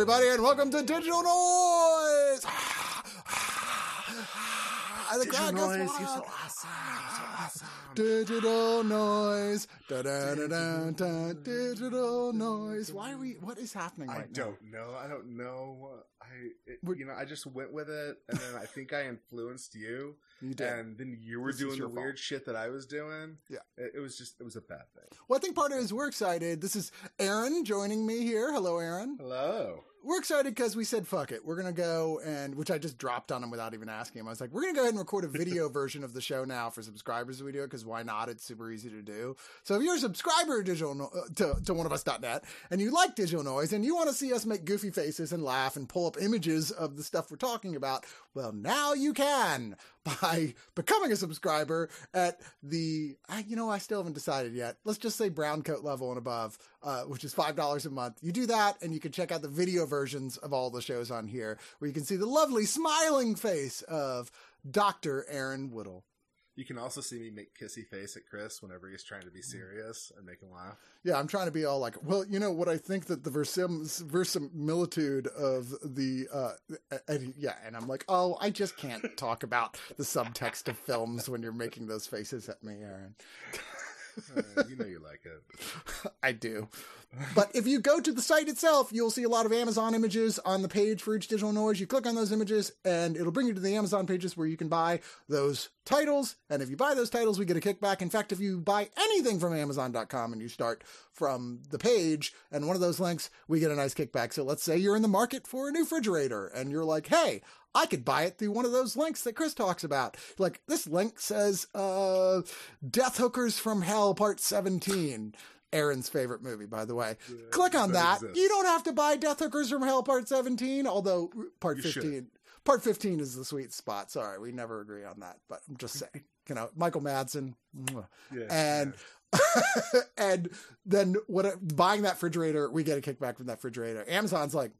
Everybody, and welcome to Digital Noise! Ah, ah, ah, the crowd goes wild. Digital noise, da da da da da. Digital noise. Why are we? What is happening I right now? don't know. I don't know. I it, you know I just went with it, and then I think I influenced you, You did. and then you were This doing the your weird shit that I was doing. Yeah. it, it was just it was a bad thing. Well, I think part of it is we're excited. This is Aaron joining me here. Hello, Aaron. Hello. We're excited because we said fuck it. We're gonna go and which I just dropped on him without even asking him. I was like, we're gonna go ahead and record a video version of the show now for subscribers. We do it because why not? It's super easy to do. So if you're a subscriber digital no- uh, to to one of us.net and you like digital noise and you want to see us make goofy faces and laugh and pull up images of the stuff we're talking about, well now you can by becoming a subscriber at the I, you know I still haven't decided yet. Let's just say brown coat level and above, uh, which is five dollars a month. You do that, and you can check out the video versions of all the shows on here, where you can see the lovely smiling face of Doctor Aaron Whittle. You can also see me make kissy face at Chris whenever he's trying to be serious and make him laugh. Yeah, I'm trying to be all like, well, you know what I think that the versim- verisimilitude of the, uh, and, yeah, and I'm like, oh, I just can't talk about the subtext of films when you're making those faces at me, Aaron. Uh, you know you like it. I do. But if you go to the site itself, you'll see a lot of Amazon images on the page for each digital noise. You click on those images and it'll bring you to the Amazon pages where you can buy those titles. And if you buy those titles, we get a kickback. In fact, if you buy anything from Amazon.com and you start from the page and one of those links, we get a nice kickback. So let's say you're in the market for a new refrigerator and you're like, hey, I could buy it through one of those links that Chris talks about. Like this link says, uh, Death Hookers from Hell Part 17. Aaron's favorite movie, by the way. Click on that. that. You don't have to buy Death Hookers from Hell Part 17, although Part You 15. should. Part 15 is the sweet spot. Sorry, we never agree on that, but I'm just saying. You know, Michael Madsen. Yeah, And and then what buying that refrigerator, we get a kickback from that refrigerator. Amazon's like,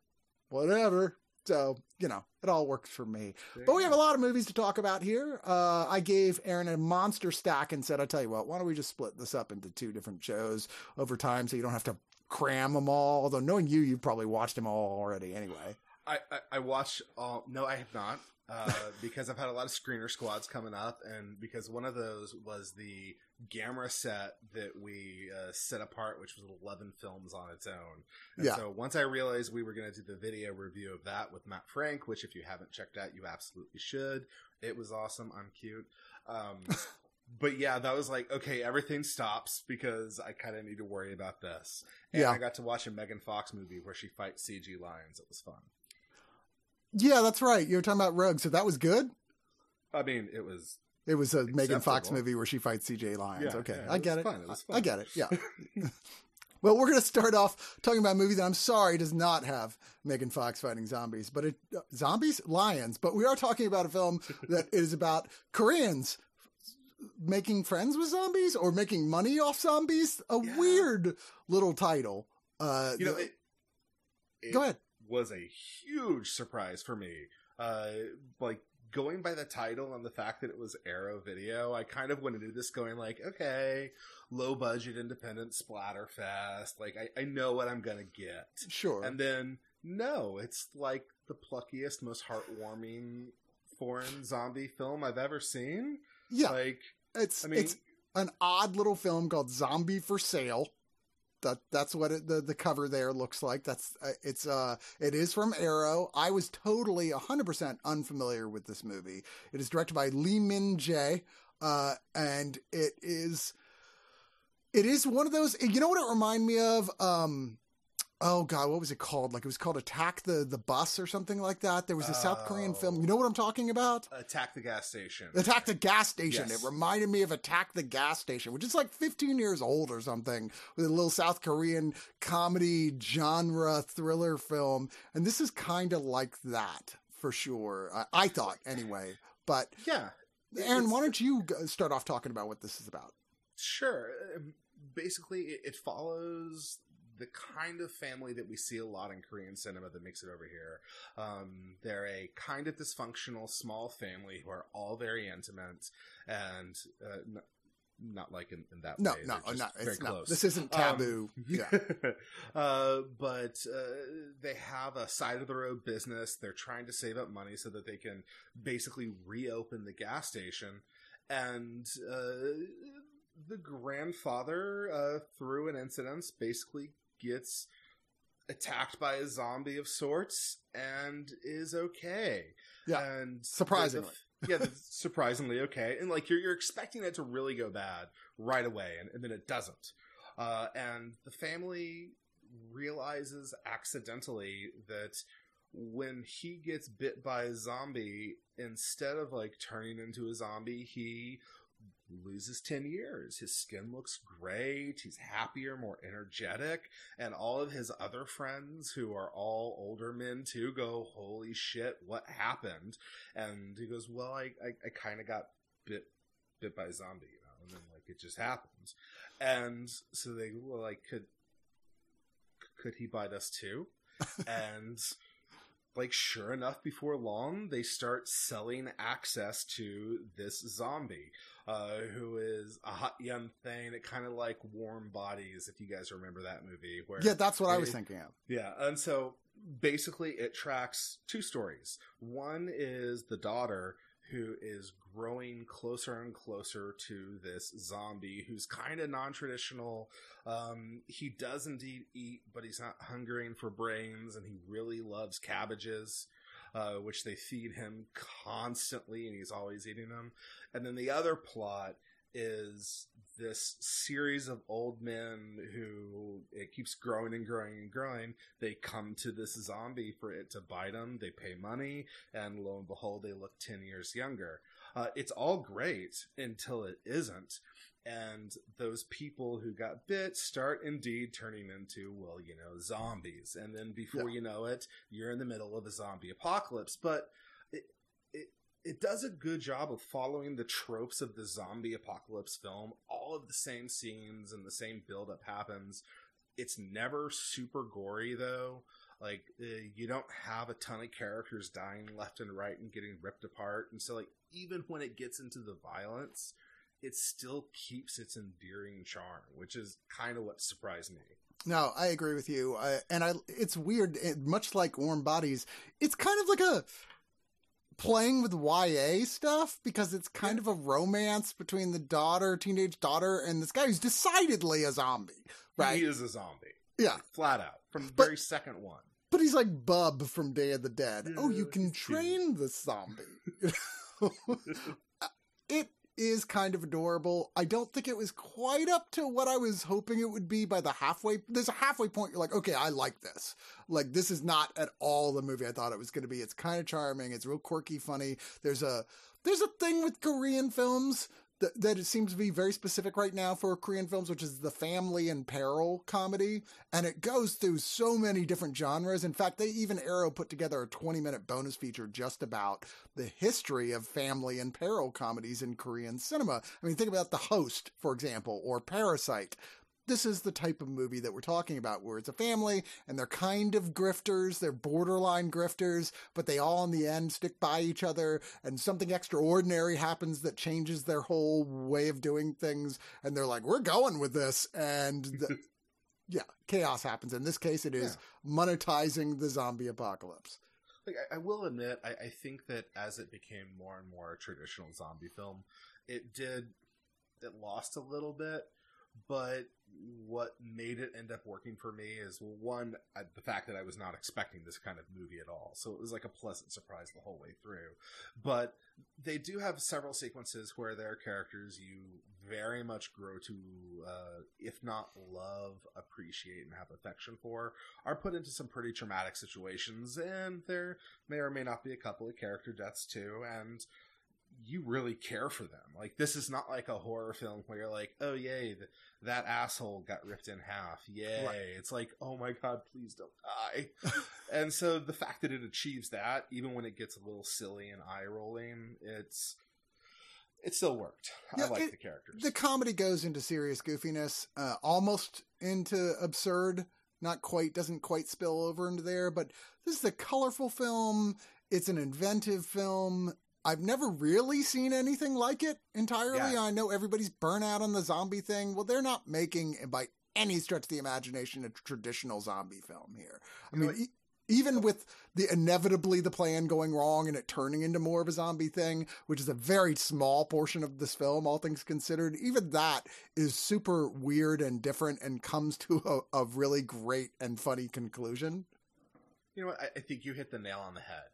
whatever. So, you know, it all works for me. There But we have a lot of movies to talk about here. Uh, I gave Aaron a monster stack and said, I'll tell you what, why don't we just split this up into two different shows over time so you don't have to cram them all? Although knowing you, you've probably watched them all already anyway. I, I, I watched all. No, I have not. Uh, because I've had a lot of screener squads coming up, and because one of those was the Gamera set that we uh, set apart, which was 11 films on its own. And Yeah. so once I realized we were going to do the video review of that with Matt Frank, which if you haven't checked out, you absolutely should. It was awesome. I'm cute. Um, but yeah, that was like, okay, everything stops because I kind of need to worry about this. And Yeah. I got to watch a Megan Fox movie where she fights CG lions. It was fun. Yeah, that's right. You were talking about Rogue, so that was good. I mean, it was It was a Megan Fox movie where she fights CG lions. Yeah, okay, yeah, I get it. fun. It was I- I get it. Yeah. well, we're going to start off talking about a movie that I'm sorry does not have Megan Fox fighting zombies, but it uh, zombies, lions. But we are talking about a film that is about Koreans making friends with zombies or making money off zombies. A Yeah. weird little title. Uh, you know the- it, it go ahead. Was a huge surprise for me. Uh, like going by the title and the fact that it was Arrow Video, I kind of went into this going like, okay, low budget independent splatter fest. Like I, I know what I'm gonna get. Sure. And then no, it's like the pluckiest, most heartwarming foreign zombie film I've ever seen. yeah, Like it's I mean, it's an odd little film called Zombie for Sale. That that's what it, the the cover there looks like. That's uh, it's uh it is from Arrow. I was totally 100% unfamiliar with this movie. It is directed by Lee Min Jae uh and it is it is one of those you know what it reminded me of um oh god what was it called like it was called attack the the bus or something like that there was a south korean film Oh. you know what i'm talking about Attack the gas station. Attack the Gas Station. Yes. It reminded me of Attack the Gas Station, which is like 15 years old or something, with a little South Korean comedy genre thriller film. And this is kind of like that for sure. I, I thought anyway. But yeah. Aaron, why don't you start off talking about what this is about? Sure. Um, Basically, it follows the kind of family that we see a lot in Korean cinema that makes it over here. Um, they're a kind of dysfunctional small family who are all very intimate and uh, n- not like in, in that No, way. no, no, very it's not. close. This isn't Um, taboo. yeah. uh, but uh, they have a side of the road business. They're trying to save up money so that they can basically reopen the gas station. And uh, the grandfather, uh, through an incident, basically gets attacked by a zombie of sorts and is okay. Yeah, and surprisingly. yeah, surprisingly okay. And like you're you're expecting it to really go bad right away, and, and then it doesn't. Uh, and the family realizes accidentally that when he gets bit by a zombie, instead of like turning into a zombie, he loses 10 years. His skin looks great. He's happier, more energetic. And all of his other friends, who are all older men too, go, Holy shit, what happened? And he goes, Well, I, I, I kind of got bit bit by a zombie, you know, and then like it just happens. And so they were like, Could could he bite us too? and like sure enough before long they start selling access to this zombie uh, who is a hot young thing it kind of like warm bodies if you guys remember that movie where Yeah, that's what I was thinking of. yeah, and so basically it tracks two stories. One is the daughter who is growing closer and closer to this zombie who's kind of non-traditional. Um, he does indeed eat, but he's not hungering for brains, and he really loves cabbages. Uh, which they feed him constantly, and he's always eating them. And then the other plot is this series of old men who it keeps growing and growing and growing. They come to this zombie for it to bite them. They pay money, and lo and behold, they look 10 years younger. Uh, it's all great until it isn't. And those people who got bit start indeed turning into, well, you know, zombies. And then before Yeah. you know it, you're in the middle of a zombie apocalypse. But it, it, it does a good job of following the tropes of the zombie apocalypse film. All of the same scenes and the same buildup happens. It's never super gory though. Like uh, you don't have a ton of characters dying left and right and getting ripped apart, and so like even when it gets into the violence, it still keeps its endearing charm, which is kind of what surprised me. No, I agree with you. And I, it's weird. It, much like Warm Bodies, it's kind of like a playing with YA stuff because it's kind of a romance between the daughter, teenage daughter, and this guy who's decidedly a zombie, right? He is a zombie, Yeah, flat out from the But- very second one. but he's like Bub from Day of the Dead. Yeah, oh, you can train the zombie. it is kind of adorable. I don't think it was quite up to what I was hoping it would be by the halfway. There's a halfway point. You're like, okay, I like this. Like, this is not at all the movie I thought it was going to be. It's kind of charming. It's real quirky, funny. There's a there's a thing with Korean films that, that it seems to be very specific right now for Korean films, which is the family and peril comedy. And it goes through so many different genres. In fact, they even Arrow put together a 20 minute bonus feature just about the history of family and peril comedies in Korean cinema. I mean, think about The Host, for example, or Parasite. This is the type of movie that we're talking about, where it's a family and they're kind of grifters, they're borderline grifters, but they all in the end stick by each other, and something extraordinary happens that changes their whole way of doing things, and they're like, "We're going with this," and the, yeah, chaos happens. In this case, it is monetizing the zombie apocalypse. Like, I, I will admit, I, I think that as it became more and more a traditional zombie film, it did it lost a little bit. But what made it end up working for me is one the fact that I was not expecting this kind of movie at all, so it was like a pleasant surprise the whole way through. But they do have several sequences where their characters you very much grow to, uh, if not love, appreciate, and have affection for, are put into some pretty traumatic situations, and there may or may not be a couple of character deaths too, and you really care for them. Like this is not like a horror film where you're like, oh yay, th- that asshole got ripped in half. Yay! Right. It's like, oh my god, please don't die. and so the fact that it achieves that, even when it gets a little silly and eye rolling, it's it still worked. Yeah, I like it, the characters. The comedy goes into serious goofiness, uh, almost into absurd. Not quite, doesn't quite spill over into there, but this is a colorful film. It's an inventive film. I've never really seen anything like it entirely. Yeah. I know everybody's burnt out on the zombie thing. Well, they're not making eh, by any stretch of the imagination a traditional zombie film here. I you mean, e- even oh. with the inevitably the plan going wrong and it turning into more of a zombie thing, which is a very small portion of this film, all things considered, even that is super weird and different and comes to a, a really great and funny conclusion. You know what? I, I think you hit the nail on the head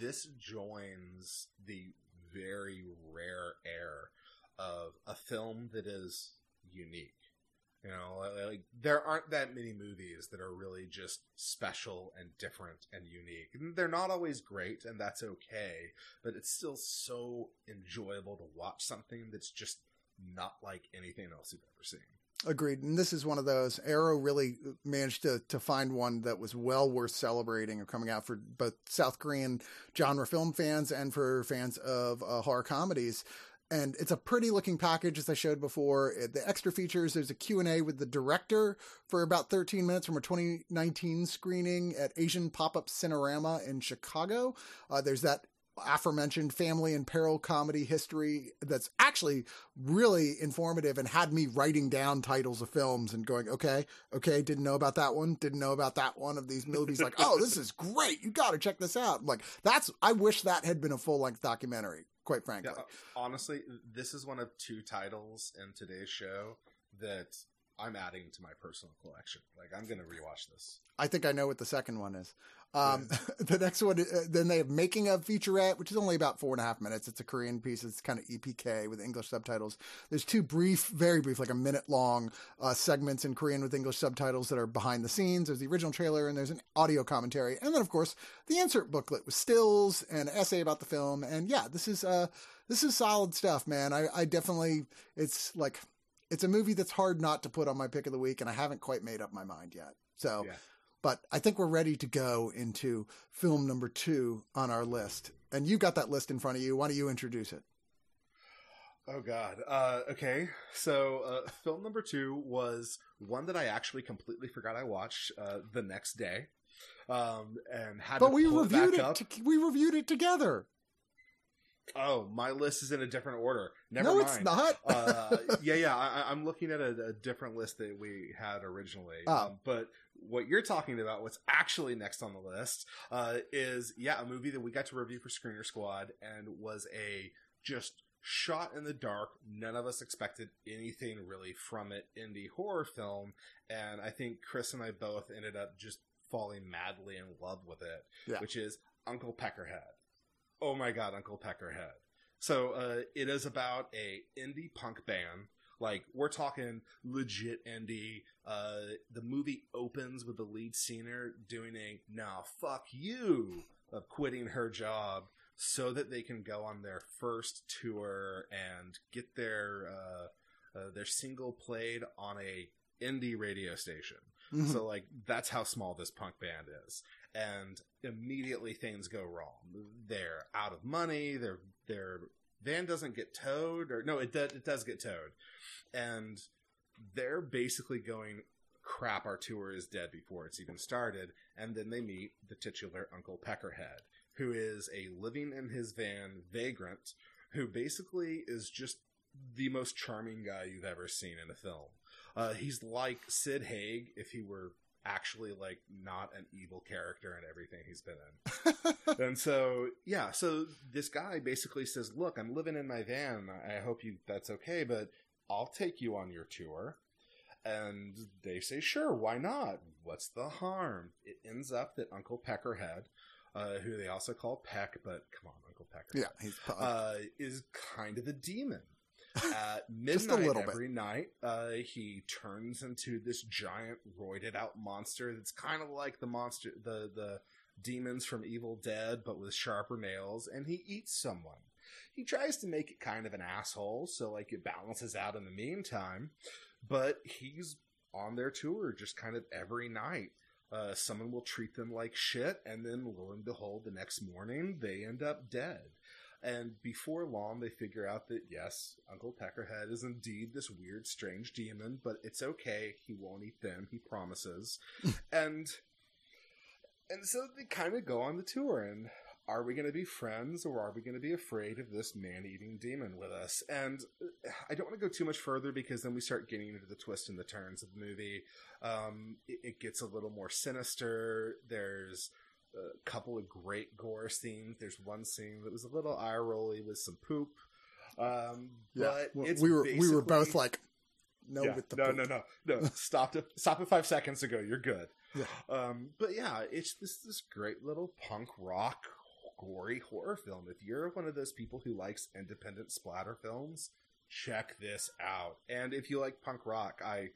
this joins the very rare air of a film that is unique. You know, like there aren't that many movies that are really just special and different and unique. And they're not always great, and that's okay. But it's still so enjoyable to watch something that's just not like anything else you've ever seen. Agreed. And this is one of those. Arrow really managed to to find one that was well worth celebrating or coming out for both South Korean genre film fans and for fans of uh, horror comedies. And it's a pretty looking package, as I showed before. The extra features, there's a Q&A with the director for about 13 minutes from a 2019 screening at Asian Pop-Up Cinerama in Chicago. Uh, there's that aforementioned family and peril comedy history that's actually really informative and had me writing down titles of films and going, okay, okay, didn't know about that one, didn't know about that one of these movies. like, oh, this is great. You got to check this out. Like, that's, I wish that had been a full length documentary, quite frankly. Yeah, honestly, this is one of two titles in today's show that I'm adding to my personal collection. Like I'm going to rewatch this. I think I know what the second one is. Um, the next one, uh, then they have making of featurette, which is only about four and a half minutes. It's a Korean piece. It's kind of EPK with English subtitles. There's two brief, very brief, like a minute long uh, segments in Korean with English subtitles that are behind the scenes. There's the original trailer and there's an audio commentary, and then of course the insert booklet with stills and an essay about the film. And yeah, this is uh this is solid stuff, man. I, I definitely it's like it's a movie that's hard not to put on my pick of the week, and I haven't quite made up my mind yet. So, yeah. but I think we're ready to go into film number two on our list. And you've got that list in front of you. Why don't you introduce it? Oh God. Uh, okay. So uh, film number two was one that I actually completely forgot I watched uh, the next day, um, and had. But we reviewed it. To, we reviewed it together. Oh, my list is in a different order. Never no, mind. it's not. uh, yeah, yeah. I, am looking at a, a, different list that we had originally. Oh. Um, but what you're talking about, what's actually next on the list, uh, is yeah, a movie that we got to review for Screener Squad and was a just shot in the dark. None of us expected anything really from it. Indie horror film, and I think Chris and I both ended up just falling madly in love with it, yeah. which is Uncle Peckerhead oh my god, Uncle Peckerhead. So uh, it is about a indie punk band. Like we're talking legit indie. Uh, the movie opens with the lead singer doing a "Now fuck you" of quitting her job so that they can go on their first tour and get their uh, uh, their single played on a indie radio station. Mm-hmm. So like that's how small this punk band is and immediately things go wrong. They're out of money. Their their van doesn't get towed, or no, it does. It does get towed, and they're basically going, "Crap, our tour is dead before it's even started." And then they meet the titular Uncle Peckerhead, who is a living in his van vagrant, who basically is just the most charming guy you've ever seen in a film. Uh, he's like Sid Haig if he were actually like not an evil character in everything he's been in. and so, yeah, so this guy basically says, "Look, I'm living in my van. I hope you that's okay, but I'll take you on your tour. And they say, sure, why not? What's the harm? It ends up that Uncle Peckerhead, uh, who they also call Peck, but come on, Uncle Peckerhead, Yeah, he's uh, is kind of a demon. At midnight little bit. every night, uh, he turns into this giant roided out monster that's kind of like the monster, the the demons from Evil Dead, but with sharper nails, and he eats someone. He tries to make it kind of an asshole, so like it balances out in the meantime. But he's on their tour just kind of every night. Uh, someone will treat them like shit, and then lo and behold, the next morning they end up dead. And before long, they figure out that yes, Uncle Peckerhead is indeed this weird, strange demon, but it's okay. He won't eat them. He promises. and and so they kind of go on the tour. And are we going to be friends, or are we going to be afraid of this man-eating demon with us? And uh, I don't want to go too much further because then we start getting into the twists and the turns of the movie. Um, it, it gets a little more sinister. There's a couple of great gore scenes. There's one scene that was a little eye rolly with some poop. Um, yeah. but we were we were both like, no, yeah, with the no, no, no, no. Stop it! stop it five seconds ago. You're good. Yeah. Um, but yeah, it's this this great little punk rock gory horror film. If you're one of those people who likes independent splatter films, check this out. And if you like punk rock, I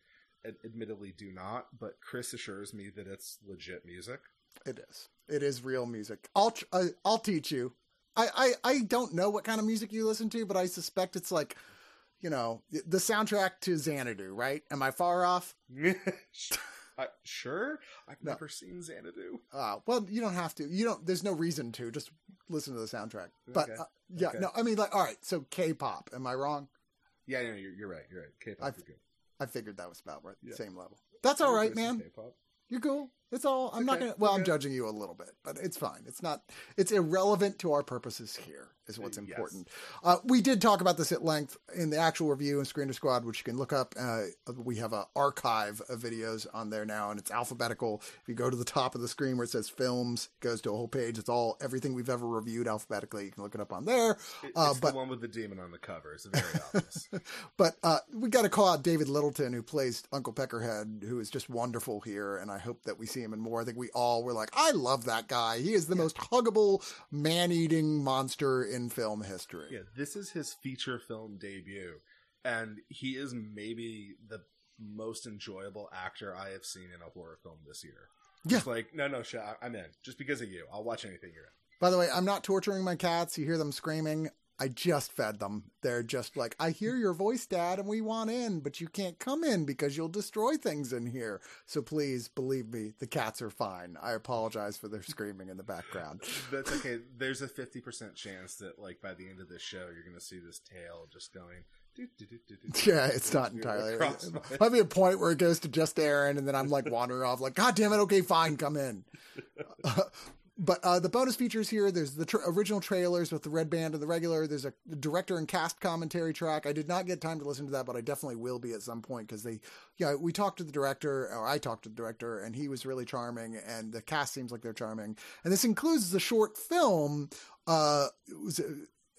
admittedly do not, but Chris assures me that it's legit music. It is. It is real music. I'll tr- I, I'll teach you. I, I I don't know what kind of music you listen to, but I suspect it's like, you know, the soundtrack to Xanadu, right? Am I far off? I, sure, I've No. never seen Xanadu. Uh, well, you don't have to. You don't. There's no reason to. Just listen to the soundtrack. But Okay. uh, yeah, Okay. no. I mean, like, all right. So K-pop. Am I wrong? Yeah, no, you're, you're right. You're right. K-pop, good. I figured that was about right. Yeah. Same level. That's all right, man. K-pop. You're cool. It's all. I'm not gonna. Well, I'm judging you a little bit, but it's fine. It's not. It's irrelevant to our purposes here. Is what's Yes. important. Uh, we did talk about this at length in the actual review in Screener Squad, which you can look up. Uh, we have an archive of videos on there now, and it's alphabetical. If you go to the top of the screen where it says films, it goes to a whole page. It's all everything we've ever reviewed alphabetically. You can look it up on there. It- Uh, but- the one with the demon on the cover. It's very obvious. But uh, we got to call out David Littleton, who plays Uncle Peckerhead, who is just wonderful here, and I hope that we see him in more. I think we all were like, I love that guy. He is the most huggable, man-eating monster in film history. yeah, this is his feature film debut, and he is maybe the most enjoyable actor I have seen in a horror film this year. Yeah. Just like, no, no, shit, I'm in. Just because of you. I'll watch anything you're in. By the way, I'm not torturing my cats. You hear them screaming. I just fed them. They're just like, I hear your voice, Dad, and we want in, but you can't come in because you'll destroy things in here. So please believe me, the cats are fine. I apologize for their screaming in the background. That's okay. There's a 50% chance that, like, by the end of this show, you're going to see this tail just going. Yeah, it's not entirely. my- Might be a point where it goes to just Aaron, and then I'm like wandering off, like, God damn it, okay, fine, come in. Uh, but uh, the bonus features here there's the tr original trailers with the red band and the regular. There's a director and cast commentary track. I did not get time to listen to that, but I definitely will be at some point because they, yeah, we talked to the director, or I talked to the director, and he was really charming, and the cast seems like they're charming. And this includes the short film. Uh.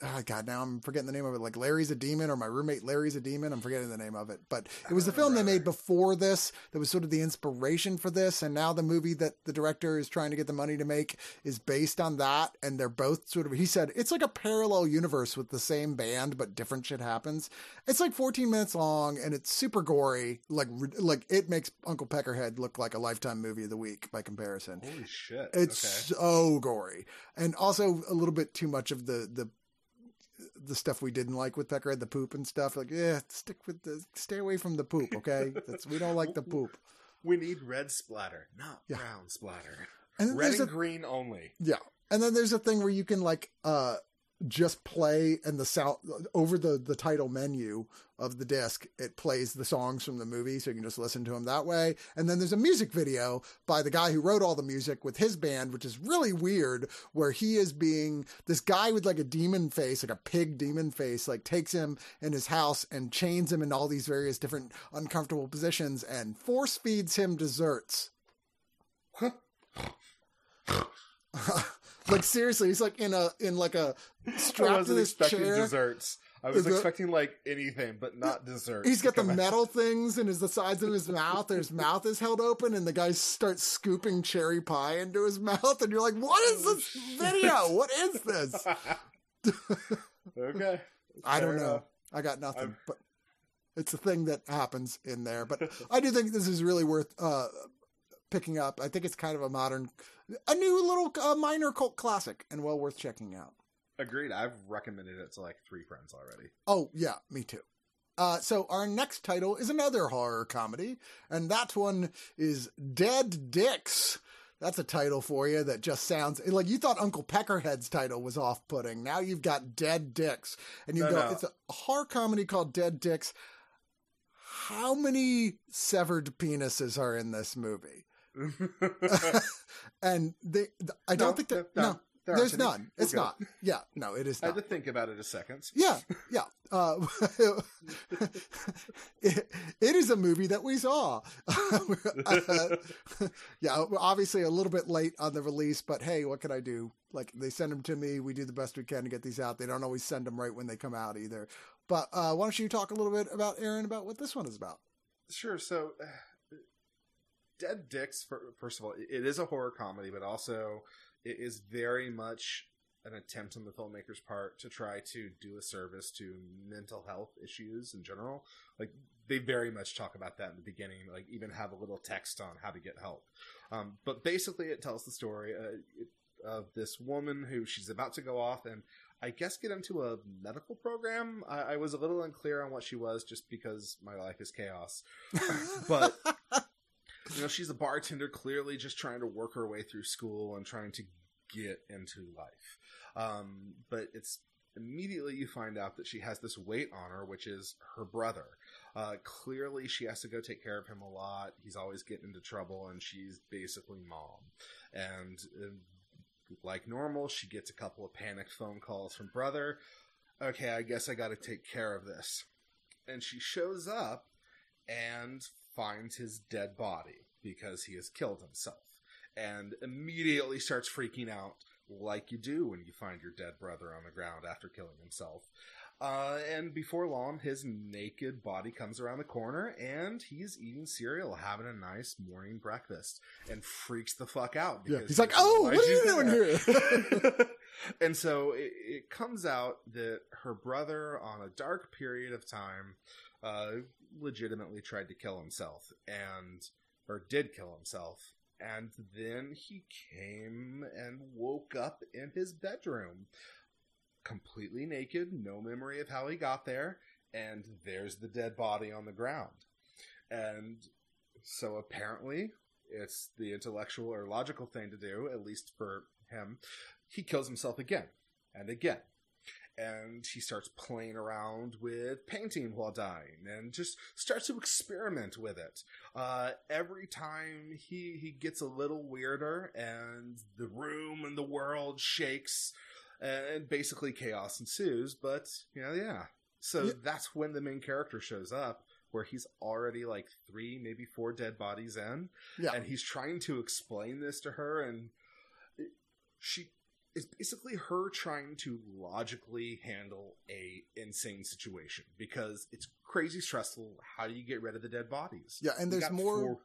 Oh God, now I'm forgetting the name of it. Like Larry's a Demon or My Roommate Larry's a Demon. I'm forgetting the name of it. But it was the film they made before this that was sort of the inspiration for this. And now the movie that the director is trying to get the money to make is based on that. And they're both sort of, he said, it's like a parallel universe with the same band, but different shit happens. It's like 14 minutes long and it's super gory. Like, like it makes Uncle Peckerhead look like a lifetime movie of the week by comparison. Holy shit. It's okay. so gory, and also a little bit too much of the the the stuff we didn't like with Peckerhead, the poop and stuff. Like, yeah, stick with the stay away from the poop, okay? That's we don't like the poop. We need red splatter, not Yeah. brown splatter. And Red and a green only. yeah, and then there's a thing where you can like uh just play and the sound over the the title menu of the disc it plays the songs from the movie so you can just listen to them that way. And then there's a music video by the guy who wrote all the music with his band which is really weird where he is being this guy with like a demon face like a pig demon face like takes him in his house and chains him in all these various different uncomfortable positions and force feeds him desserts like seriously he's like in a in like a strapped to wasn't this expecting chair desserts. I was expecting like anything, but not dessert. He's got the Come on. metal things in his the sides of his mouth, and his mouth is held open, and the guy starts scooping cherry pie into his mouth, and you're like, "What is Oh, this video? What is this?" okay. I don't Fair know. enough. I got nothing, I'm- but it's a thing that happens in there. But I do think this is really worth uh, picking up. I think it's kind of a modern, a new little uh, minor cult classic, and well worth checking out. Agreed. I've recommended it to like three friends already. Oh, yeah, me too. Uh, so our next title is another horror comedy, and that one is Dead Dicks. That's a title for you that just sounds like you thought Uncle Peckerhead's title was off putting. Now you've got Dead Dicks. And you No, go, no. it's a horror comedy called Dead Dicks. How many severed penises are in this movie? and they, I don't No, think that, no, no, there there's none. We're It's good. not. Yeah, no, it is I not. had to think about it a second. Yeah, yeah. Uh, it, it is a movie that we saw. Uh, yeah, obviously a little bit late on the release, but hey, what can I do? Like they send them to me. We do the best we can to get these out. They don't always send them right when they come out either. But uh, why don't you talk a little bit about Aaron about what this one is about? Sure. So, uh, Dead Dicks. First of all, it is a horror comedy, but also it is very much an attempt on the filmmaker's part to try to do a service to mental health issues in general. Like they very much talk about that in the beginning. Like even have a little text on how to get help. Um, but basically, it tells the story uh, of this woman who she's about to go off and. I guess get into a medical program. I, I was a little unclear on what she was, just because my life is chaos. But you know, she's a bartender, clearly just trying to work her way through school and trying to get into life. Um, but it's immediately you find out that she has this weight on her, which is her brother. Uh, clearly, she has to go take care of him a lot. He's always getting into trouble, and she's basically mom. And uh, like normal, she gets a couple of panicked phone calls from brother. Okay, I guess I got to take care of this. And she shows up and finds his dead body because he has killed himself and immediately starts freaking out like you do when you find your dead brother on the ground after killing himself. Uh, and before long, his naked body comes around the corner and he's eating cereal, having a nice morning breakfast, and freaks the fuck out. Yeah, because he's like, "Oh, what are you doing there." here? and so it, it comes out that her brother, on a dark period of time, uh, legitimately tried to kill himself and or did kill himself and then he came and woke up in his bedroom completely naked no memory of how he got there and there's the dead body on the ground. And so apparently it's the intellectual or logical thing to do at least for him he kills himself again and again and he starts playing around with painting while dying and just starts to experiment with it uh, every time he he gets a little weirder and the room and the world shakes and basically chaos ensues but you know yeah so Yeah. that's when the main character shows up where he's already like three maybe four dead bodies in Yeah. and he's trying to explain this to her and she it's basically her trying to logically handle a insane situation because it's crazy stressful how do you get rid of the dead bodies Yeah, and there's more- four-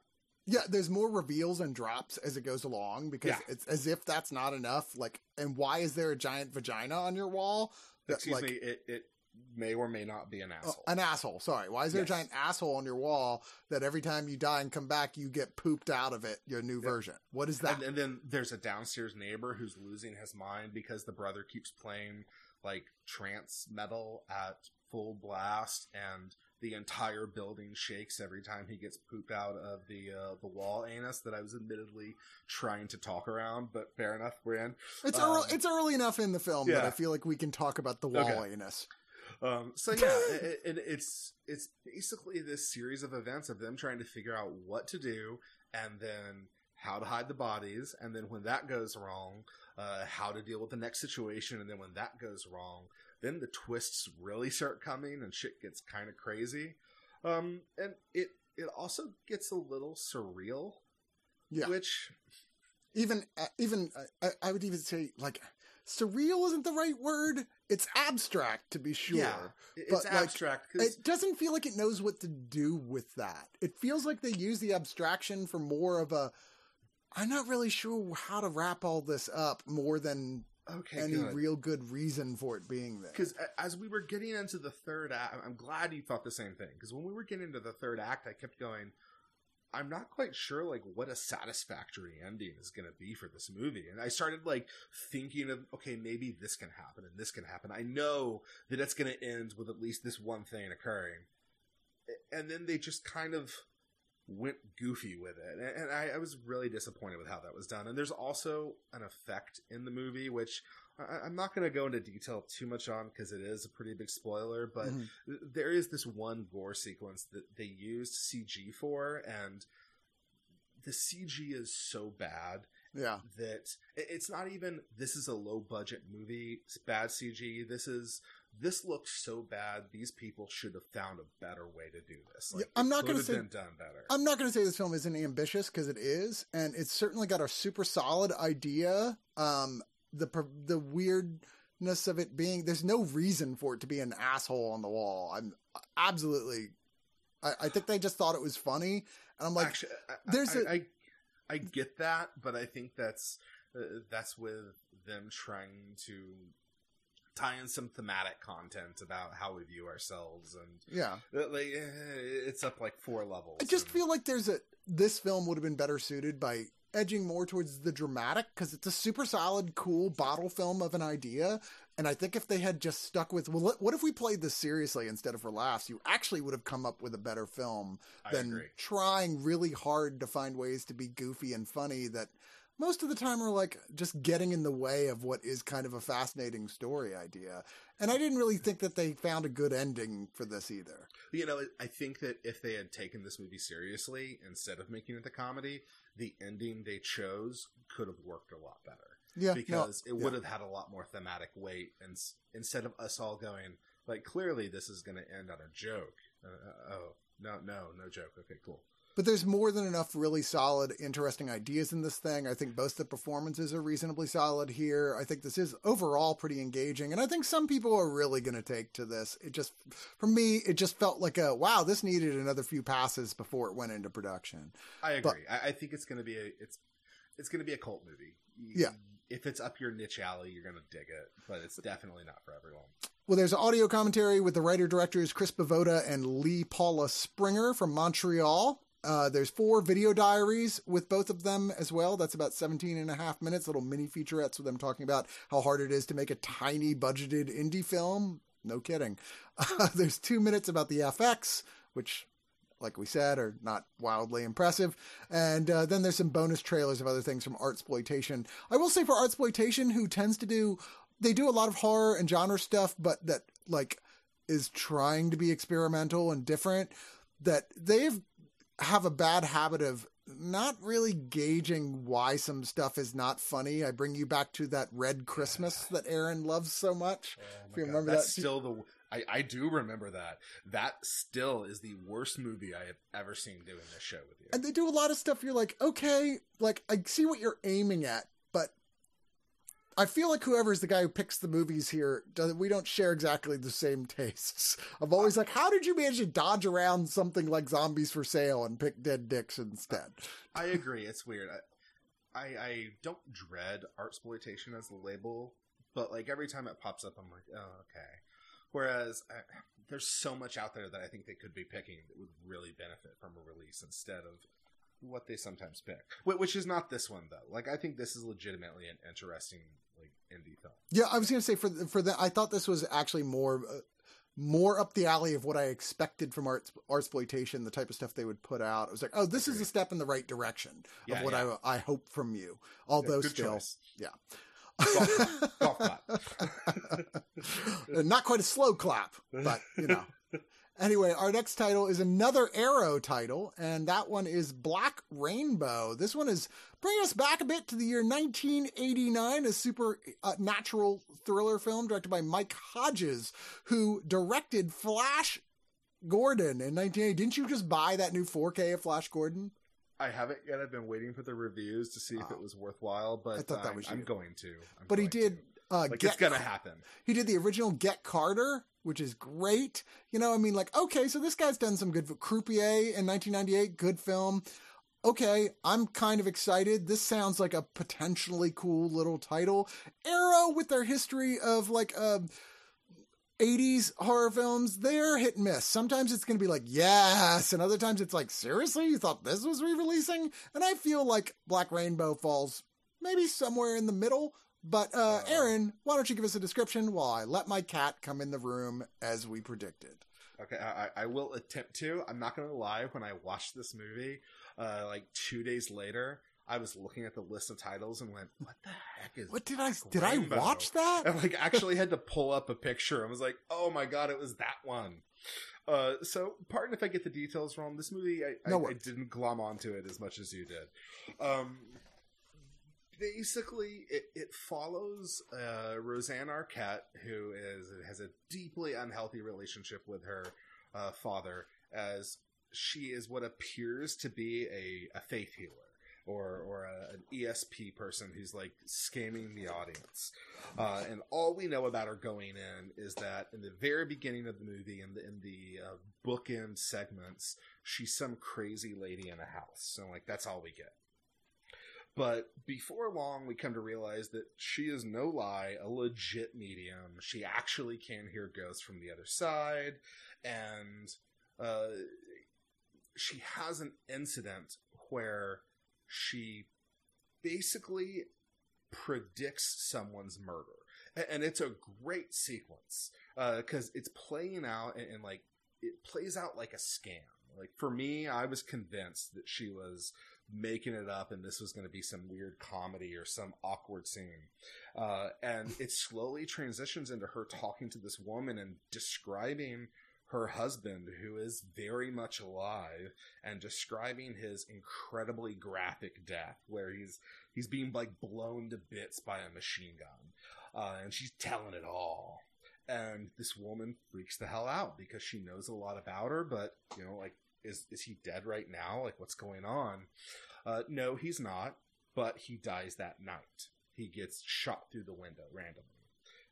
Yeah, there's more reveals and drops as it goes along because Yeah. it's as if that's not enough. Like, and why is there a giant vagina on your wall? That, excuse like, me it, it may or may not be an oh, asshole an asshole. Sorry, why is there Yes. a giant asshole on your wall that every time you die and come back, you get pooped out of it? Your new Yeah. version. What is that? and, and then there's a downstairs neighbor who's losing his mind because the brother keeps playing like trance metal at full blast and the entire building shakes every time he gets pooped out of the uh, the wall anus that I was admittedly trying to talk around, but fair enough, we're in. it's um, early, it's early enough in the film that. I feel like we can talk about the Okay. walliness. Um, so yeah, it, it, it's it's basically this series of events of them trying to figure out what to do and then how to hide the bodies, and then when that goes wrong, uh, how to deal with the next situation, and then when that goes wrong, then the twists really start coming and shit gets kind of crazy. Um, and it it also gets a little surreal, Yeah. which even uh, even uh, I, I would even say like surreal isn't the right word it's abstract to be sure. Yeah, it's but, like, It doesn't feel like it knows what to do with that. It feels like they use the abstraction for more of a. I'm not really sure how to wrap all this up more than okay, any good. real good reason for it being there. Because as we were getting into the third act, I'm glad you thought the same thing. Because when we were getting into the third act, I kept going, I'm not quite sure like what a satisfactory ending is going to be for this movie. And I started like thinking of, okay, maybe this can happen and this can happen. I know that it's going to end with at least this one thing occurring. And then they just kind of went goofy with it. And- I, I was really disappointed with how that was done. And there's also an effect in the movie, which I, I'm not going to go into detail too much on because it is a pretty big spoiler, but Mhm. there is this one gore sequence that they used CG for, and the CG is so bad yeah, that it's not even this is a low budget movie, it's bad CG. This is this looks so bad. These people should have found a better way to do this. Yeah, I'm not gonna say- done better. I'm not going to say this film isn't ambitious because it is, and it's certainly got a super solid idea. Um, the the weirdness of it being there's no reason for it to be an asshole on the wall. I'm absolutely. I, I think they just thought it was funny, and I'm like, Actually, I, there's I, a- I, I get that, but I think that's uh, that's with them trying to tie in some thematic content about how we view ourselves, and yeah. uh, like eh, it's up like four levels. I just and- feel like there's a this film would have been better suited by edging more towards the dramatic because it's a super solid, cool bottle film of an idea. And I think if they had just stuck with, well, what- if we played this seriously instead of for laughs? You actually would have come up with a better film I than agree. trying really hard to find ways to be goofy and funny that most of the time are like just getting in the way of what is kind of a fascinating story idea. And I didn't really think that they found a good ending for this either. You know, I think that if they had taken this movie seriously instead of making it a comedy, the ending they chose could have worked a lot better. Yeah, no, because it yeah. would have had a lot more thematic weight, and s- instead of us all going like, clearly this is going to end on a joke. Uh, uh, oh no, no, no joke. Okay, cool. But there's more than enough really solid, interesting ideas in this thing. I think both the performances are reasonably solid here. I think this is overall pretty engaging. And I think some people are really going to take to this. It just, for me, it just felt like a wow, this needed another few passes before it went into production. I But- agree. I, I think it's going to be a it's it's going to be a cult movie. Yeah. If it's up your niche alley, you're going to dig it, but it's definitely not for everyone. Well, there's audio commentary with the writer directors Chris Bavota and Lee Paula Springer from Montreal. Uh, there's four video diaries with both of them as well. That's about 17 and a half minutes, little mini featurettes with them talking about how hard it is to make a tiny budgeted indie film. No kidding. Uh, there's two minutes about the FX, which, like we said, are not wildly impressive. And uh, then there's some bonus trailers of other things from Artsploitation. I will say for Artsploitation, who tends to do, they do a lot of horror and genre stuff, but that like is trying to be experimental and different. That they've have a bad habit of not really gauging why some stuff is not funny. I bring you back to that Red Christmas that Aaron loves so much. Oh if you remember that's that- still the I, I do remember that. That still is the worst movie I have ever seen doing this show with you. And they do a lot of stuff you're like, okay, like I see what you're aiming at, but I feel like whoever's the guy who picks the movies here, we don't share exactly the same tastes. I'm always like, how did you manage to dodge around something like Zombies for Sale and pick Dead Dicks instead? I agree. It's weird. I, I I don't dread Artsploitation as a label, but like every time it pops up, I'm like, oh okay. Whereas I, there's so much out there that I think they could be picking that would really benefit from a release instead of what they sometimes pick. Which is not this one though. Like I think this is legitimately an interesting like indie film. Yeah, I was gonna say for for that, I thought this was actually more uh, more up the alley of what I expected from art exploitation, the type of stuff they would put out. I was like, oh, this is a step in the right direction Yeah, of what yeah. I I hope from you. Although Good still, choice. yeah. Golf. Golf clap. Not quite a slow clap, but you know. Anyway, our next title is another Arrow title, and that one is Black Rainbow. This one is bringing us back a bit to the year 1989, a super uh, natural thriller film directed by Mike Hodges, who directed Flash Gordon in 1980. Didn't you just buy that new 4K of Flash Gordon? I haven't yet. I've been waiting for the reviews to see if Oh. it was worthwhile, but I thought that I'm- was I'm going to. I'm But he did to. Uh, Like Get- it's gonna happen. He did the original Get Carter, which is great. You know, I mean, like, okay, so this guy's done some good. Croupier in 1998, good film. Okay, I'm kind of excited. This sounds like a potentially cool little title. Arrow, with their history of like uh, 80s horror films, they're hit and miss. Sometimes it's going to be like, yes, and other times it's like, seriously, you thought this was re releasing? And I feel like Black Rainbow falls maybe somewhere in the middle. But uh. Aaron, why don't you give us a description while I let my cat come in the room as we predicted? Okay, I, I- I will attempt to. I'm not gonna lie. When I watched this movie, uh, like two days later, I was looking at the list of titles and went, "What the heck is What did I did I watch that? and like actually had to pull up a picture and was like, "Oh my god, it was that one." Uh, so pardon if I get the details wrong. This movie, I, No I, I didn't glom onto it as much as you did. Um, basically, it, it follows uh, Rosanna Arquette, who is has a deeply unhealthy relationship with her uh, father, as she is what appears to be a, a faith healer or or a, an ESP person who's like scamming the audience. Uh, and all we know about her going in is that in the very beginning of the movie, in the in the uh, bookend segments, she's some crazy lady in a house. So like that's all we get. But before long, we come to realize that she is no lie a legit medium. She actually can hear ghosts from the other side, and uh, she has an incident where she basically predicts someone's murder, and it's a great sequence because it's playing out and, and like it plays out like a scam. Like for me, I was convinced that she was making it up and this was going to be some weird comedy or some awkward scene. Uh, and it slowly transitions into her talking to this woman and describing her husband, who is very much alive, and describing his incredibly graphic death, where he's he's being like blown to bits by a machine gun, uh, and she's telling it all. And this woman freaks the hell out because she knows a lot about her, but you know, like, is is he dead right now? Like, what's going on? Uh, no, he's not. But he dies that night. He gets shot through the window randomly.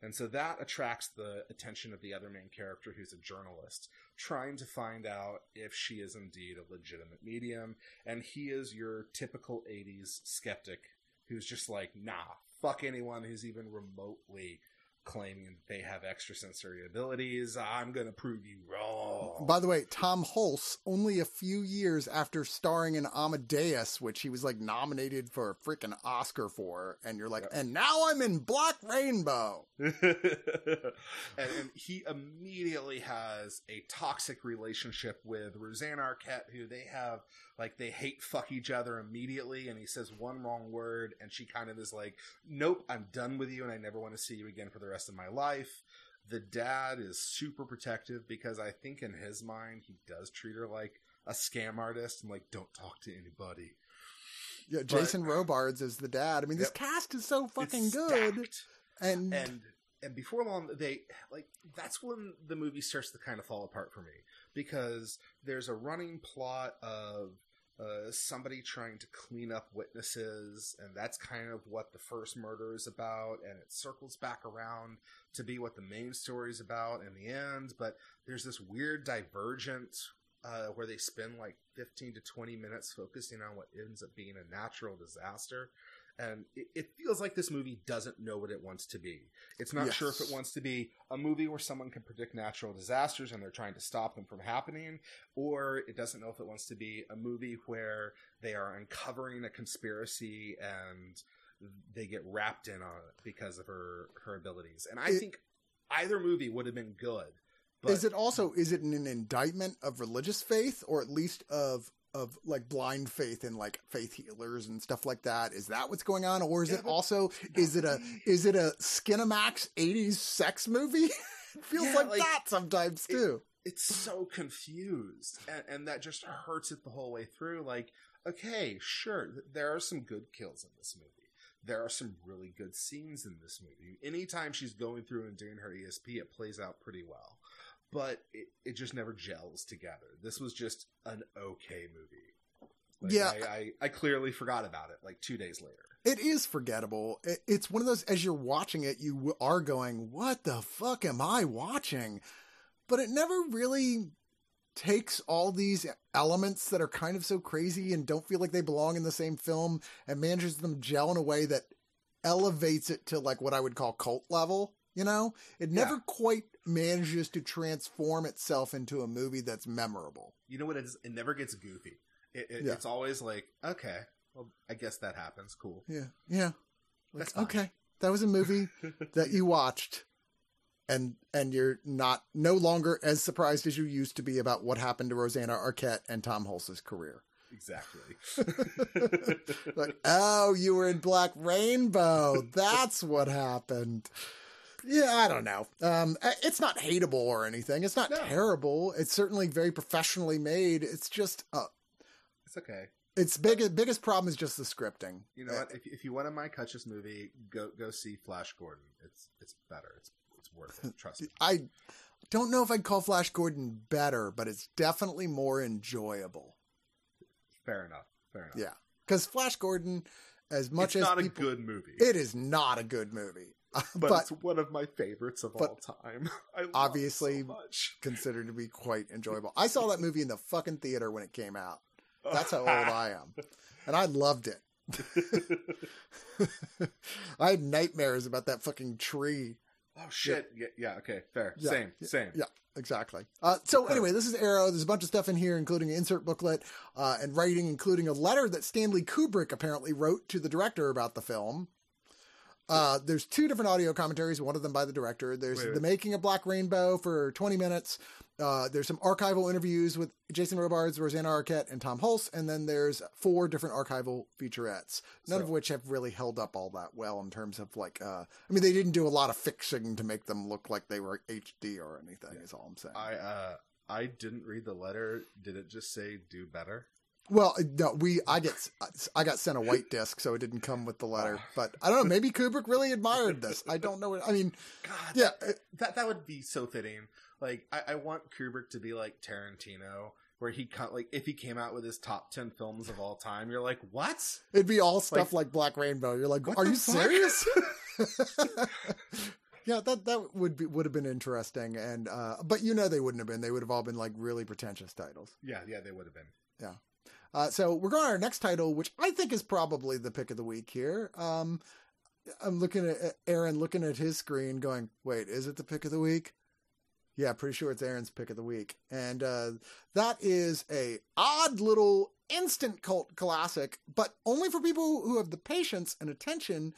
And so that attracts the attention of the other main character, who's a journalist, trying to find out if she is indeed a legitimate medium. And he is your typical 80s skeptic who's just like, nah, fuck anyone who's even remotely claiming that they have extrasensory abilities. I'm going to prove you wrong. By the way, Tom Hulce, only a few years after starring in Amadeus, which he was like nominated for a freaking Oscar for, and you're like, Yep. and now I'm in Black Rainbow. and, and he immediately has a toxic relationship with Rosanna Arquette, who they have like they hate fuck each other immediately. And he says one wrong word, and she kind of is like, "Nope, I'm done with you, and I never want to see you again for the rest of my life." The dad is super protective because I think in his mind he does treat her like a scam artist and like don't talk to anybody. Yeah, Jason Robards is the dad. I mean, this Yep. cast is so fucking good. And, and and before long they like that's when the movie starts to kind of fall apart for me because there's a running plot of uh, somebody trying to clean up witnesses and that's kind of what the first murder is about and it circles back around to be what the main story is about in the end but there's this weird divergent uh, where they spend like 15 to 20 minutes focusing on what ends up being a natural disaster and it, it feels like this movie doesn't know what it wants to be. It's not sure if it wants to be a movie where someone can predict natural disasters and they're trying to stop them from happening, or it doesn't know if it wants to be a movie where they are uncovering a conspiracy and they get wrapped in on it because of her her abilities. And I It- think either movie would have been good. But is it also is it an indictment of religious faith or at least of of like blind faith in like faith healers and stuff like that? Is that what's going on, or is Yeah, it also is it a is it a Skinemax '80s sex movie? it feels Yeah, like, like, that sometimes it- too. it's so confused and, and that just hurts it the whole way through like okay sure there are some good kills in this movie there are some really good scenes in this movie anytime she's going through and doing her esp it plays out pretty well but it, it just never gels together this was just an okay movie Like, Yeah. I, I, I clearly forgot about it like two days later. It is forgettable. It, it's one of those, as you're watching it, you are going, what the fuck am I watching? But it never really takes all these elements that are kind of so crazy and don't feel like they belong in the same film and manages them gel in a way that elevates it to like what I would call cult level. You know, it never Yeah. quite manages to transform itself into a movie that's memorable. You know what? It, is, it never gets goofy. It, it, Yeah. It's always like, okay, well, I guess that happens. Cool. Yeah. Yeah. Like, okay. That was a movie that you watched and and you're not no longer as surprised as you used to be about what happened to Rosanna Arquette and Tom Hulce's career. exactly. Like, oh, you were in Black Rainbow. That's what happened. Yeah, I don't know. Um, it's not hateable or anything. It's not No. terrible. It's certainly very professionally made. It's just, uh, it's okay. its big, biggest problem is just the scripting. You know what? If, if you want a Mike Hutchins movie, go go see Flash Gordon. It's it's better. It's it's worth it. Trust me. I don't know if I'd call Flash Gordon better, but it's definitely more enjoyable. Fair enough. Fair enough. Yeah, because Flash Gordon, as much it's as not people, a good movie, it is not a good movie, but, but, it's one of my favorites of all time. I obviously- so much. considered to be quite enjoyable. I saw that movie in the fucking theater when it came out. That's how old I am, and I loved it. I had nightmares about that fucking tree. oh shit! Yeah, yeah. Okay. Fair. Yeah, Same. Same. Yeah, exactly. Uh, so anyway, this is Arrow. There's a bunch of stuff in here, including an insert booklet uh, and writing, including a letter that Stanley Kubrick apparently wrote to the director about the film. Uh, there's two different audio commentaries, one of them by the director. There's Wait, wait. the making of Black Rainbow for 20 minutes. Uh, there's some archival interviews with Jason Robards, Rosanna Arquette, and Tom Hulce, and then there's four different archival featurettes, none So- of which have really held up all that well in terms of like. Uh, I mean, they didn't do a lot of fixing to make them look like they were HD or anything. Is all I'm saying. I uh I didn't read the letter. Did it just say do better? Well, uh, no, we I get uh, I got sent a white disc, so it didn't come with the letter. Oh. But I don't know. Maybe Kubrick really admired this. I don't know. What, I mean, God, yeah, that, uh, that that would be so fitting. Like I, I want Kubrick to be like Tarantino, where he cut like if he came out with his top ten films of all time, you're like, what? it'd be all stuff like, Black Rainbow. You're like, are you fuck? serious? yeah, that that would be would have been interesting, and uh, but you know they wouldn't have been. They would have all been like really pretentious titles. Yeah, yeah, they would have been. Uh, so we're going to our next title, which I think is probably the pick of the week here. Um, I'm looking at Aaron, looking at his screen, going, "Wait, is it the pick of the week?" Yeah, pretty sure it's Aaron's pick of the week, and uh, that is a odd little instant cult classic, but only for people who have the patience and attention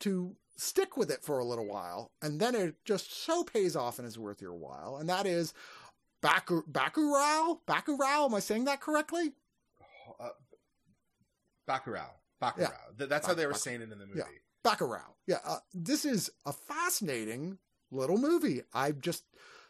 to stick with it for a little while, and then it just so pays off and is worth your while. And that is Baku Bakurao. Bakurao. Am I saying that correctly? Uh, Bacurau. Bacurau. Th- That's how they were saying it in the movie. Yeah. Bacurau. Yeah, uh, this is a fascinating little movie. I'm just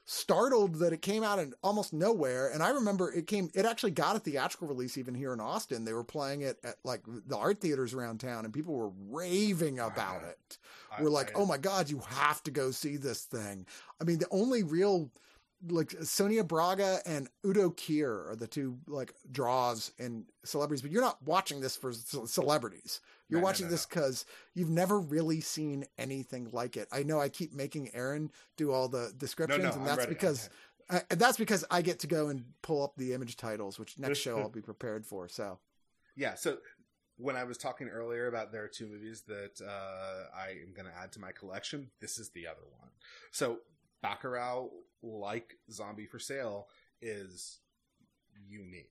startled that it came out in almost nowhere. And I remember it came, it actually got a theatrical release even here in Austin. They were playing it at like the art theaters around town and people were raving about Wow. it. I- We're like, I- oh my God, you have to go see this thing. I mean, the only real, like Sonia Braga and Udo Kier are the two like draws in celebrities, but you're not watching this for ce- celebrities. You're No, no, watching no, this because you've never really seen anything like it. I know I keep making Aaron do all the descriptions, no, and that's because uh, and that's because I get to go and pull up the image titles, which next show I'll be prepared for. So Yeah, so when I was talking earlier about there are two movies that uh, I am going to add to my collection, this is the other one. So Bacurau, like Zombie for Sale, is unique.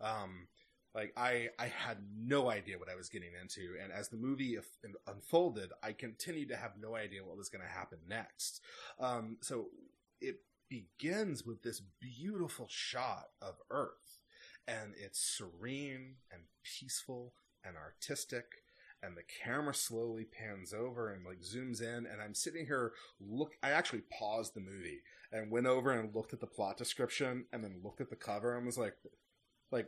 Um, like I, I had no idea what I was getting into, and as the movie unfolded, I continued to have no idea what was going to happen next. Um, so it begins with this beautiful shot of Earth, and it's serene and peaceful and artistic and the camera slowly pans over and like zooms in and i'm sitting here look i actually paused the movie and went over and looked at the plot description and then looked at the cover and was like like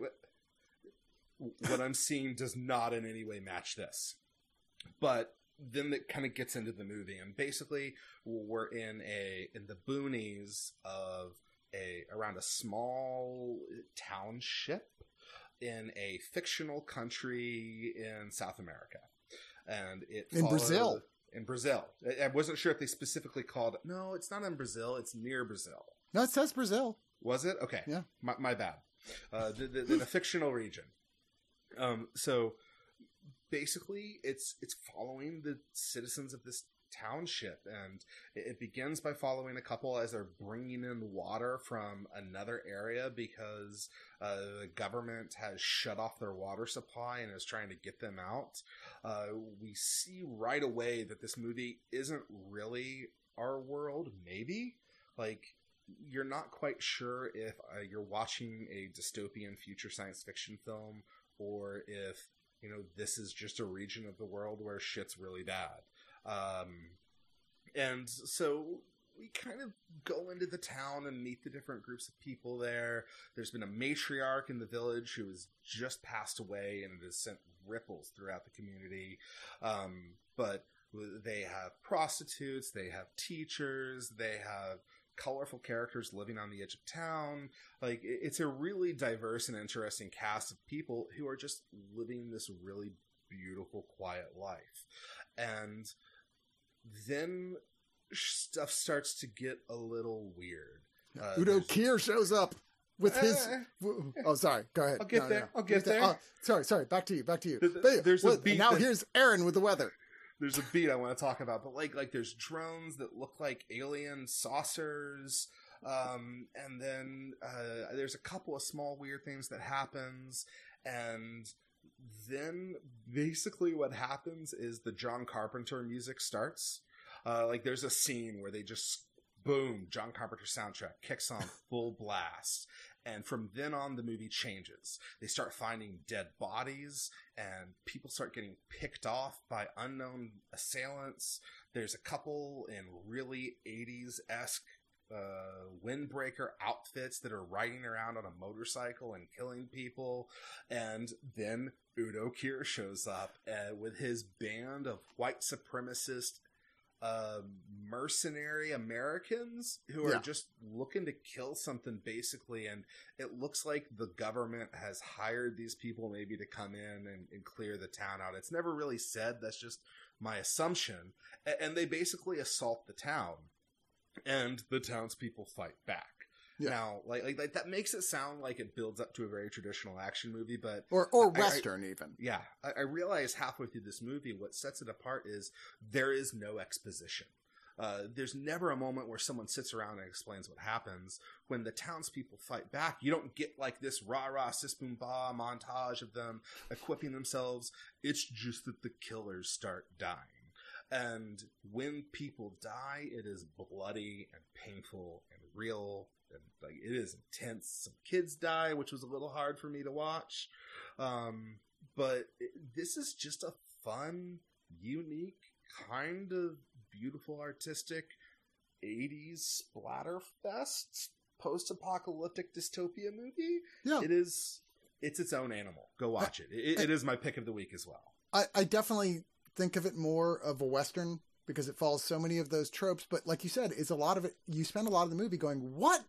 what i'm seeing does not in any way match this. But then it kind of gets into the movie and basically we're in a in the boonies of a around a small township in a fictional country in South America, and it In Brazil. In Brazil, I wasn't sure if they specifically called. No, it's not in Brazil. It's near Brazil. No, it says Brazil. Was it? Okay. Yeah. My, my bad. Uh, the, the, the, the fictional region. Um, so basically, it's it's following the citizens of this township, and it, begins by following a couple as they're bringing in water from another area because uh, the government has shut off their water supply and is trying to get them out. Uh, we see right away that this movie isn't really our world. Maybe like you're not quite sure if uh, you're watching a dystopian future science fiction film or if you know this is just a region of the world where shit's really bad um, and so we kind of go into the town and meet the different groups of people there there's been a matriarch in the village who has just passed away and it has sent ripples throughout the community um, but they have prostitutes they have teachers they have colorful characters living on the edge of town. Like it's a really diverse and interesting cast of people who are just living this really beautiful, quiet life. And then stuff starts to get a little weird. Uh, Udo Kier shows up with his. Eh, Oh, sorry. Go ahead. I'll get there. I'll get there. Oh, sorry, sorry. Back to you. Back to you. Th- th- But- there's a beat now that- here's Aaron with the weather. there's a beat I want to talk about, but like like there's drones that look like alien saucers, um, and then uh, there's a couple of small weird things that happens, and then basically what happens is the John Carpenter music starts. Uh, like there's a scene where they just boom, John Carpenter soundtrack kicks on full blast. And from then on, the movie changes. They start finding dead bodies, and people start getting picked off by unknown assailants. There's a couple in really 80s esque uh, windbreaker outfits that are riding around on a motorcycle and killing people. And then Udo Kier shows up uh, with his band of white supremacist uh, mercenary Americans who are Yeah. just looking to kill something basically. And it looks like the government has hired these people maybe to come in and, and clear the town out. It's never really said. That's just my assumption. A- And they basically assault the town, and the townspeople fight back. Yeah. Now, like, like, like that makes it sound like it builds up to a very traditional action movie, but Or, or I- I- Western, even. yeah, I, I realize halfway through this movie, what sets it apart is there is no exposition. Uh, there's never a moment where someone sits around and explains what happens. When the townspeople fight back, you don't get like this rah rah sis boom ba montage of them equipping themselves. It's just that the killers start dying. And when people die, it is bloody and painful and real. And like it is intense. Some kids die, which was a little hard for me to watch. Um, but it, this is just a fun, unique, kind of beautiful, artistic 80s splatter fest post apocalyptic dystopia movie. Yeah. It is. It's its own animal. Go watch it. It, it is my pick of the week as well. I, I definitely think of it more of a Western because it follows so many of those tropes. But like you said, it's a lot of it. You spend a lot of the movie going, what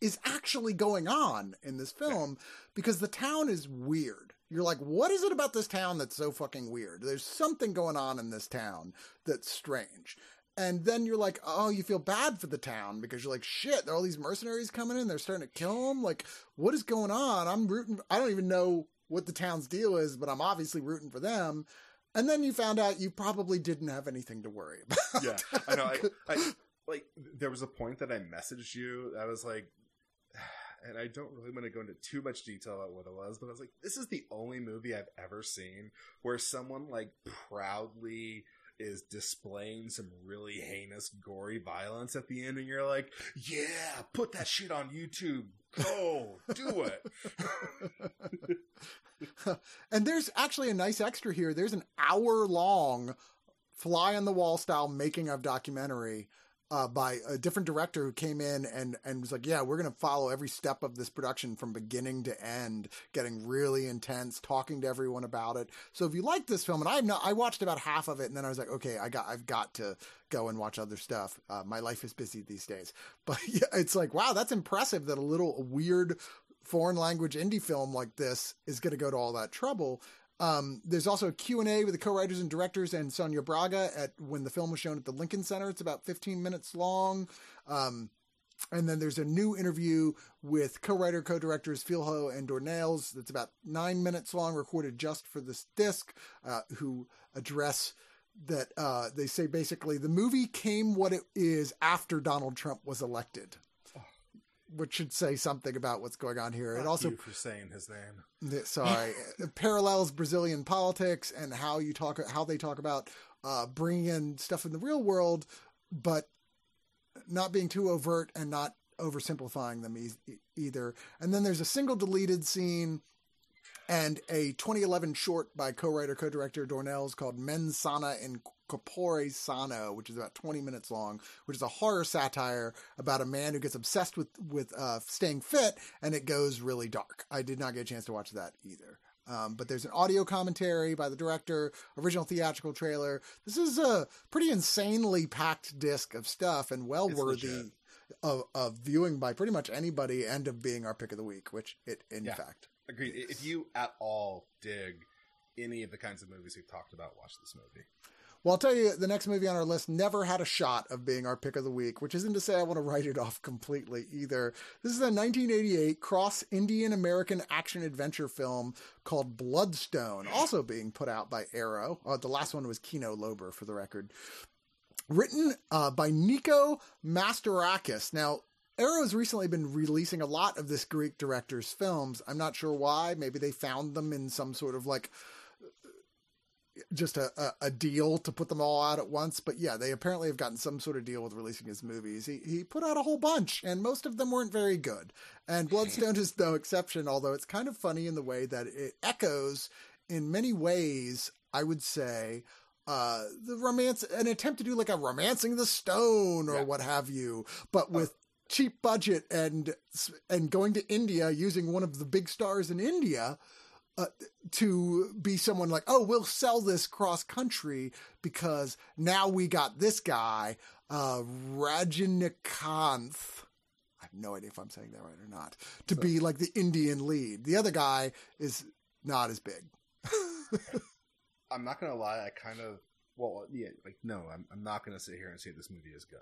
is actually going on in this film? Because the town is weird. You're like, what is it about this town that's so fucking weird? There's something going on in this town that's strange. And then you're like, oh, you feel bad for the town because you're like, shit, there are all these mercenaries coming in. They're starting to kill them. Like, what is going on? I'm rooting. I don't even know what the town's deal is, but I'm obviously rooting for them. And then you found out you probably didn't have anything to worry about. Yeah, I know. I, I like. There was a point that I messaged you. I was like, and I don't really want to go into too much detail about what it was, but I was like, this is the only movie I've ever seen where someone like proudly is displaying some really heinous, gory violence at the end, and you're like, yeah, put that shit on YouTube. Go do it. and there's actually a nice extra here. There's an hour long fly on the wall style making of documentary uh, by a different director who came in and, and was like, yeah, we're going to follow every step of this production from beginning to end, getting really intense, talking to everyone about it. So if you like this film, and I've not, I watched about half of it and then I was like, okay, I got, I've got to go and watch other stuff. Uh, my life is busy these days, but yeah, it's like, wow, that's impressive that a little weird foreign language indie film like this is going to go to all that trouble. Um, there's also a Q&A with the co-writers and directors and Sonia Braga at when the film was shown at the Lincoln Center. It's about 15 minutes long. Um, and then there's a new interview with co-writer, co-directors Filho and Dornelles that's about nine minutes long, recorded just for this disc, uh, who address that uh, they say basically the movie came what it is after Donald Trump was elected which should say something about what's going on here. Fuck it also for saying his name. sorry parallels Brazilian politics and how you talk how they talk about uh, bringing in stuff in the real world, but not being too overt and not oversimplifying them e- either. And then there's a single deleted scene and a 2011 short by co-writer co-director Dornelles called Mens Sana in Corpore Sano, which is about 20 minutes long, which is a horror satire about a man who gets obsessed with with uh, staying fit, and it goes really dark. I did not get a chance to watch that either. Um, but there's an audio commentary by the director, original theatrical trailer. This is a pretty insanely packed disc of stuff and well It's worthy legit. of, of viewing by pretty much anybody and of being our pick of the week, which it in Yeah. fact. Agreed. If you at all dig any of the kinds of movies we've talked about, watch this movie. Well, I'll tell you, the next movie on our list never had a shot of being our pick of the week, which isn't to say I want to write it off completely either. This is a 1988 cross Indian American action adventure film called Bloodstone, also being put out by Arrow. Uh, the last one was Kino Lorber, for the record. Written uh, by Nico Mastorakis. Now, Arrow has recently been releasing a lot of this Greek director's films. I'm not sure why. Maybe they found them in some sort of like just a, a, a deal to put them all out at once. But yeah, they apparently have gotten some sort of deal with releasing his movies. He he put out a whole bunch, and most of them weren't very good. And Bloodstone is no exception, although it's kind of funny in the way that it echoes in many ways, I would say, uh, the romance, an attempt to do like a romancing the stone or Yeah. what have you, but with cheap budget and and going to India using one of the big stars in India uh, to be someone like, oh, we'll sell this cross country because now we got this guy, uh, Rajinikanth. I have no idea if I'm saying that right or not. To be like the Indian lead. The other guy is not as big. I'm not gonna lie. I kind of well, yeah, like no, I'm I'm not gonna sit here and say this movie is good.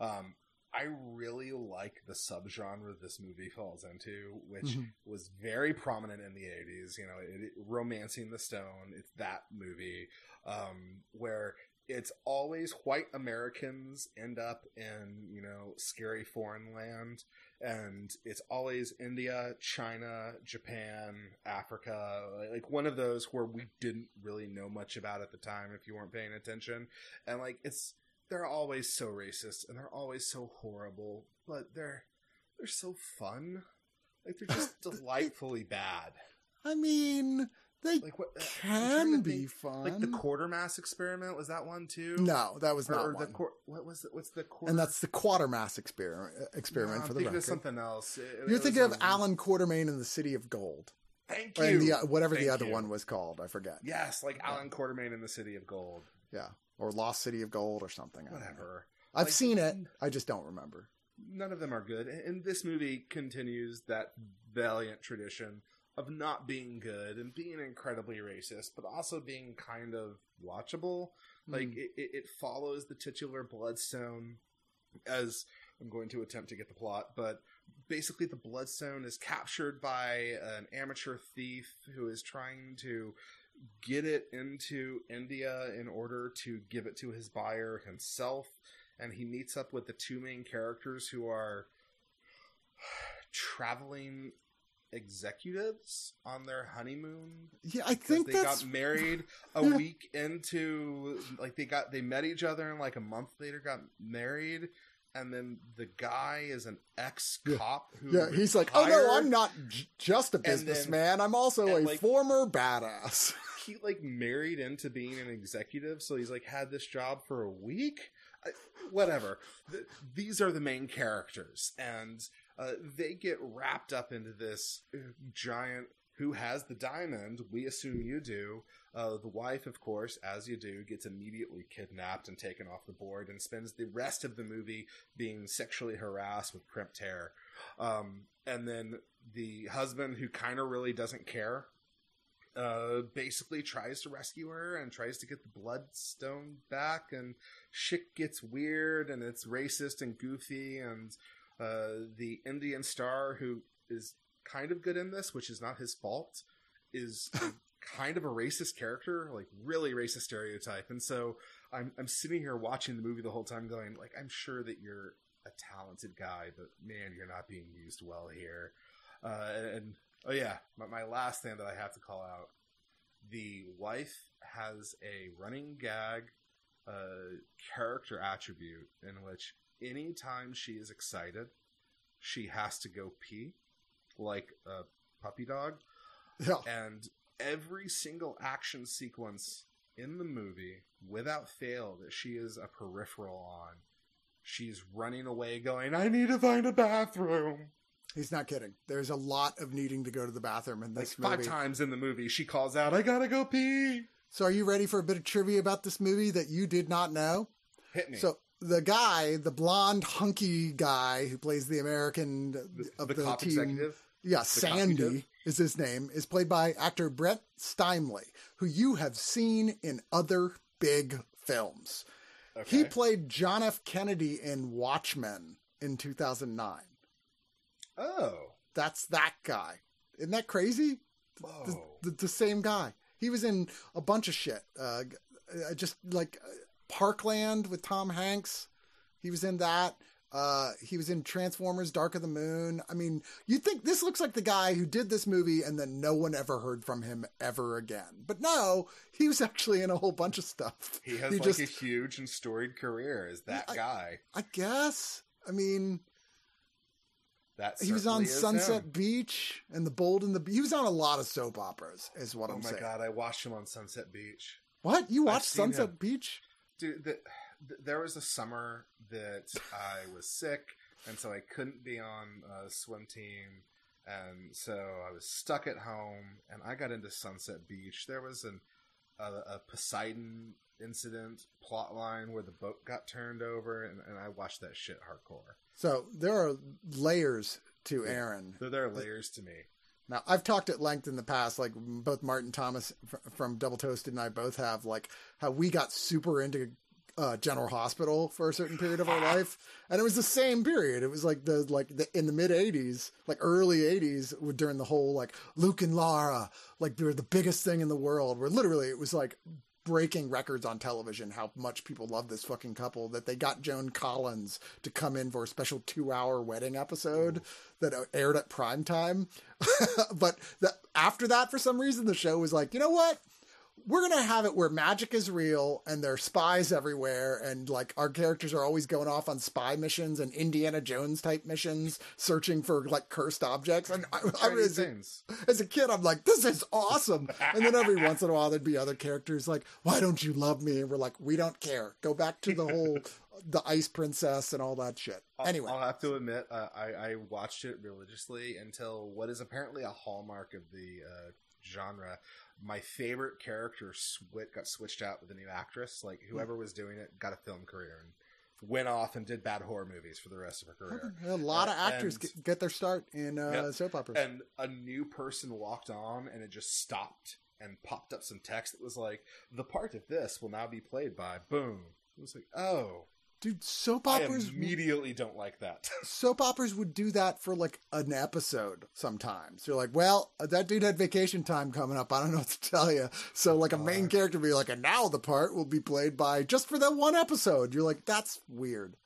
Um, I really like the subgenre this movie falls into, which Mhm. was very prominent in the 80s. You know, it, it- romancing the stone. It's that movie um, where it's always white Americans end up in you know scary foreign land, and it's always India, China, Japan, Africa, like one of those where we didn't really know much about at the time if you weren't paying attention, and like it's they're always so racist and they're always so horrible, but they're they're so fun. Like they're just delightfully bad. I mean, they Like what uh, can be think, fun. Like the Quatermass experiment was that one too? no, that was or, not or one. the what was it? What's the quarter? and that's the Quatermass experiment. Uh, experiment No, for the record. something else. It- it You're was thinking of Allan Quatermain in the City of Gold, Thank you. in the uh, whatever the other you. one was called. I forget. Yes, like Allan Quatermain in the City of Gold. Yeah, or Lost City of Gold or something. Whatever. I've Like- seen it. I just don't remember. None of them are good. And this movie continues that valiant tradition of not being good and being incredibly racist, but also being kind of watchable. Like Mm. it, it, it follows the titular Bloodstone as I'm going to attempt to get the plot, but basically the Bloodstone is captured by an amateur thief who is trying to get it into India in order to give it to his buyer himself. And he meets up with the two main characters who are traveling executives on their honeymoon yeah, I think they that's got married a week into like they got they met each other and like a month later got married and then the guy is an ex cop who yeah. He's like, oh no. I'm not j- just a businessman. I'm also a like- former badass. he like married into being an executive so he's like had this job for a week I, whatever Th- these are the main characters and uh, they get wrapped up into this uh, giant who has the diamond. We assume you do. Uh, the wife, of course, as you do, gets immediately kidnapped and taken off the board and spends the rest of the movie being sexually harassed with crimped hair. Um, and then the husband, who kind of really doesn't care, uh, basically tries to rescue her and tries to get the bloodstone back and shit gets weird and it's racist and goofy and uh, the indian star who is kind of good in this which is not his fault is kind of a racist character like really racist stereotype. And so I'm, I'm sitting here watching the movie the whole time going like i'm sure that you're a talented guy but man you're not being used well here. Uh, and Oh yeah, my, my last thing that I have to call out: the wife has a running gag uh, character attribute in which anytime she is excited, she has to go pee, like a puppy dog, Yeah. and every single action sequence in the movie, without fail, that she is a peripheral on. She's running away, going, "I need to find a bathroom." He's not kidding. There's a lot of needing to go to the bathroom in Like this five movie. times in the movie, she calls out, "I gotta go pee." So, are you ready for a bit of trivia about this movie that you did not know? Hit me. So, the guy, the blonde, hunky guy who plays the American the, of the the, cop team, executive. Yeah, Sandy is his name, is played by actor Brett Stimely, who you have seen in other big films. Okay. He played John F. Kennedy in Watchmen in 2009. oh, That's that guy. Isn't that crazy? the, the, the same guy. He was in a bunch of shit. Uh, uh, just like uh, Parkland with Tom Hanks. He was in that. Uh, he was in Transformers: Dark of the Moon. I mean, you think this looks like the guy who did this movie, and then no one ever heard from him ever again. But no, he was actually in a whole bunch of stuff. he has he like just- a huge and storied career as that I- guy. I guess. I mean, That he was on Sunset him. Beach and The Bold and the. He was on a lot of soap operas, is what Oh I'm my god, I watched him on Sunset Beach. What you watched Sunset him. Beach? Dude, the, th- there was a summer that I was sick, and so I couldn't be on a swim team, and so I was stuck at home, and I got into Sunset Beach. There was an a, a Poseidon incident plot line where the boat got turned over, and, and I watched that shit hardcore. So there are layers to Yeah. Aaron. So there are layers to me. Now I've talked at length in the past, like both Martin Thomas from Double Toasted and I both have, like how we got super into uh, General Hospital for a certain period of our life, and it was the same period. It was like the like the, in the mid '80s, like early '80s, during the whole like Luke and Laura, like they were the biggest thing in the world. Where literally it was like breaking records on television how much people love this fucking couple that they got Joan Collins to come in for a special two hour wedding episode that aired at prime time. but the, after that, for some reason, the show was like, you know what? We're going to have it where magic is real and there are spies everywhere. And like our characters are always going off on spy missions and Indiana Jones type missions, searching for like cursed objects. And I, I was, things. as a kid, I'm like, this is awesome. And then every once in a while, there'd be other characters like, why don't you love me? And we're like, we don't care. Go back to the whole, the ice princess and all that shit. Anyway, I'll have to admit, uh, I, I watched it religiously until what is apparently a hallmark of the uh, genre. My favorite character got switched out with a new actress. Like whoever was doing it got a film career and went off and did bad horror movies for the rest of her career. a lot of Uh, actors and- get, get their start in uh, Yep. soap operas. And a new person walked on, and it just stopped and popped up some text that was like, "The part of this will now be played by boom." It was like, "Oh, Dude, soap I operas, immediately don't like that." soap operas would do that for like an episode sometimes. You're like, well, uh, that dude had vacation time coming up. I don't know what to tell you. So oh, like a main character would be like, and now the part will be played by just for that one episode. You're like, that's weird.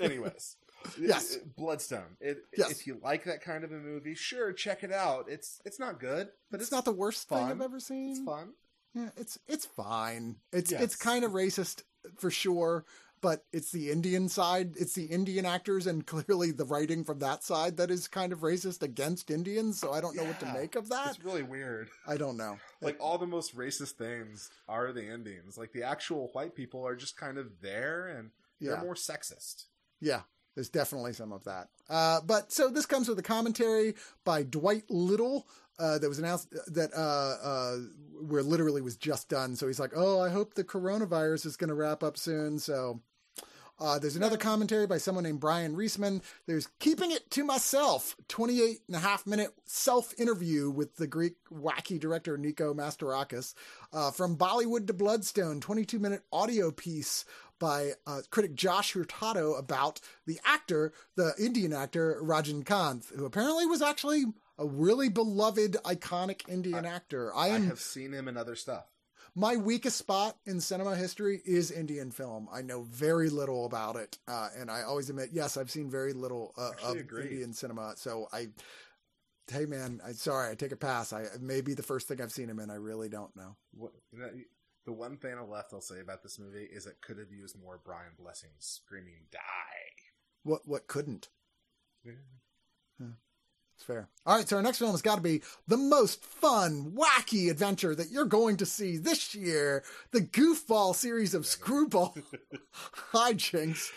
Anyways, Yes. Bloodstone. It, Yes. If you like that kind of a movie, sure, check it out. It's it's not good, but It's it's, not the worst thing I've ever seen. it's fun. Yeah, it's it's fine. It's Yes. it's kind of racist for sure, but it's the Indian side. It's the Indian actors and clearly the writing from that side that is kind of racist against Indians. So I don't know what to make of that. It's really weird. I don't know. Like all the most racist things are the Indians. Like the actual white people are just kind of there, and Yeah, they're more sexist. yeah. There's definitely some of that. Uh, but so this comes with a commentary by Dwight Little uh, that was announced that uh, uh, where literally was just done. So he's like, "Oh, I hope the coronavirus is going to wrap up soon." So uh, there's another commentary by someone named Brian Reisman. There's Keeping It to Myself, 28 and a half minute self interview with the Greek wacky director Nico Mastorakis. Uh, from Bollywood to Bloodstone, 22 minute audio piece by uh, critic Josh Hurtado about the actor, the Indian actor Rajinikanth, who apparently was actually a really beloved, iconic Indian I, actor. I, am, I have seen him in other stuff my weakest spot in cinema history is Indian film. I know very little about it, uh, and I always admit, yes, I've seen very little uh, of agree. Indian cinema. So I, hey man, I sorry, I take a pass. I may be the first thing I've seen him in. I really don't know. What, the one thing I left I'll say about this movie is it could have used more Brian Blessed screaming "die." What what couldn't? Yeah. Huh. It's fair. All right, so our next film has got to be the most fun, wacky adventure that you're going to see this year the goofball series of screwball hijinks.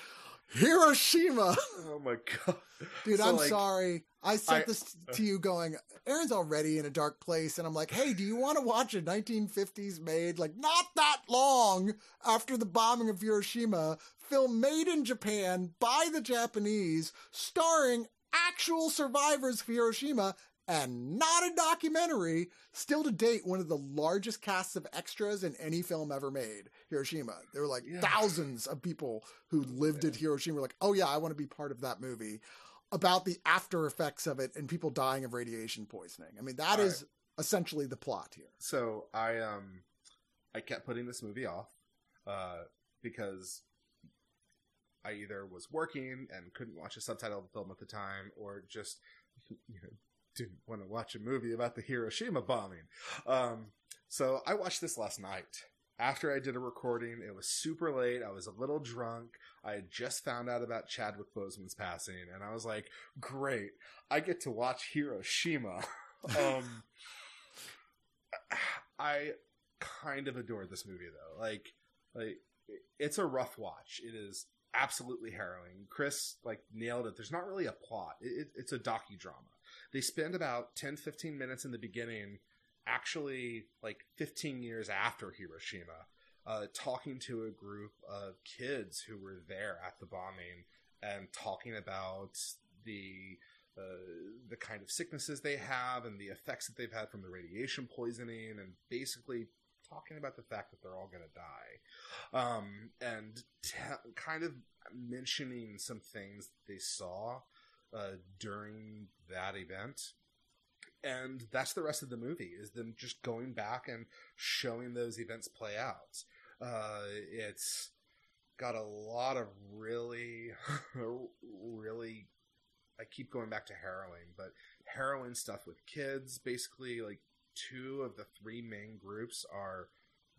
Hiroshima. Oh my god, dude! So I'm like, sorry. I sent I, this to you going. Aaron's already in a dark place, and I'm like, hey, do you want to watch a 1950s made, like not that long after the bombing of Hiroshima, film made in Japan by the Japanese, starring actual survivors of Hiroshima and not a documentary. Still to date, one of the largest casts of extras in any film ever made. Hiroshima. There were like yeah. thousands of people who lived at Hiroshima. Were like, oh yeah, I want to be part of that movie. About the after effects of it and people dying of radiation poisoning. I mean, that All is right. essentially the plot here. So I um I kept putting this movie off uh, because I either was working and couldn't watch a subtitled film at the time, or just you know, didn't want to watch a movie about the Hiroshima bombing. Um, so I watched this last night. After I did a recording, it was super late. I was a little drunk. I had just found out about Chadwick Boseman's passing, and I was like, "Great! I get to watch Hiroshima." um, I kind of adore this movie, though. Like, like it's a rough watch. It is absolutely harrowing. Chris like nailed it. There's not really a plot. It, it's a docudrama. They spend about 10, 15 minutes in the beginning, actually like 15 years after Hiroshima, uh, talking to a group of kids who were there at the bombing and talking about the uh, the kind of sicknesses they have and the effects that they've had from the radiation poisoning and basically talking about the fact that they're all going to die, um, and kind of mentioning some things they saw uh, during that event. And that's the rest of the movie is them just going back and showing those events play out. Uh, it's got a lot of really, really. I keep going back to harrowing, but harrowing stuff with kids. Basically, like two of the three main groups are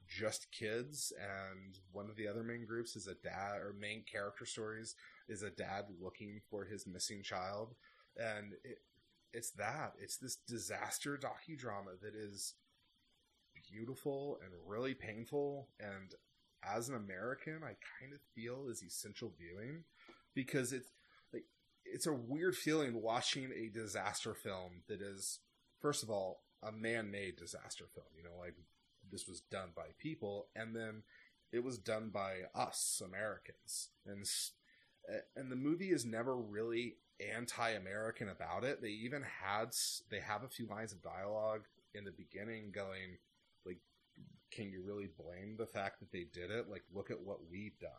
just kids and one of the other main groups is a dad or main character stories is a dad looking for his missing child. And it, it's that it's this disaster docudrama that is beautiful and really painful. And as an american i kind of feel is essential viewing because it's like it's a weird feeling watching a disaster film that is first of all a man-made disaster film. You know, like this was done by people, and then it was done by us Americans, and and the movie is never really anti-American about it. They even had they have a few lines of dialogue in the beginning going like, "Can you really blame the fact that they did it? Like, look at what we've done."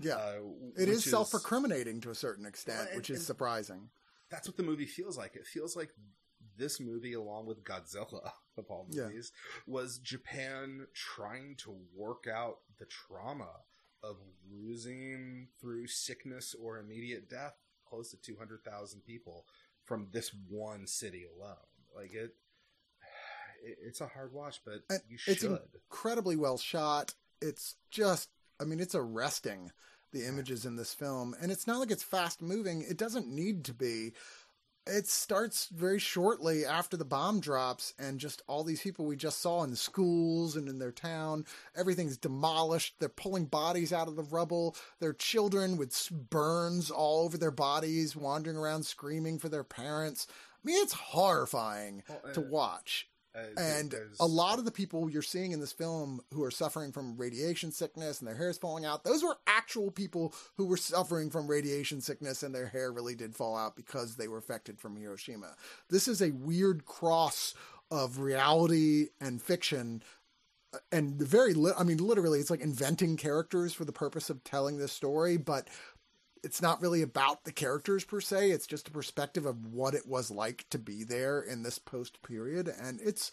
Yeah, uh, it is, is self-recriminating to a certain extent, which is surprising. That's what the movie feels like. It feels like this movie, along with Godzilla of all movies, yeah. was Japan trying to work out the trauma of losing through sickness or immediate death close to 200,000 people from this one city alone. Like it, it's a hard watch, but you should. It's incredibly well shot. It's just, I mean, it's arresting the images in this film, and it's not like it's fast moving. It doesn't need to be it starts very shortly after the bomb drops and just all these people we just saw in the schools and in their town everything's demolished. They're pulling bodies out of the rubble. Their children with burns all over their bodies wandering around screaming for their parents. I mean it's horrifying well, to watch and a lot of the people you're seeing in this film who are suffering from radiation sickness and their hair is falling out, those were actual people who were suffering from radiation sickness and their hair really did fall out because they were affected from Hiroshima. This is a weird cross of reality and fiction uh, and very li- i mean literally it's like inventing characters for the purpose of telling this story but it's not really about the characters per se. It's just a perspective of what it was like to be there in this post period. And it's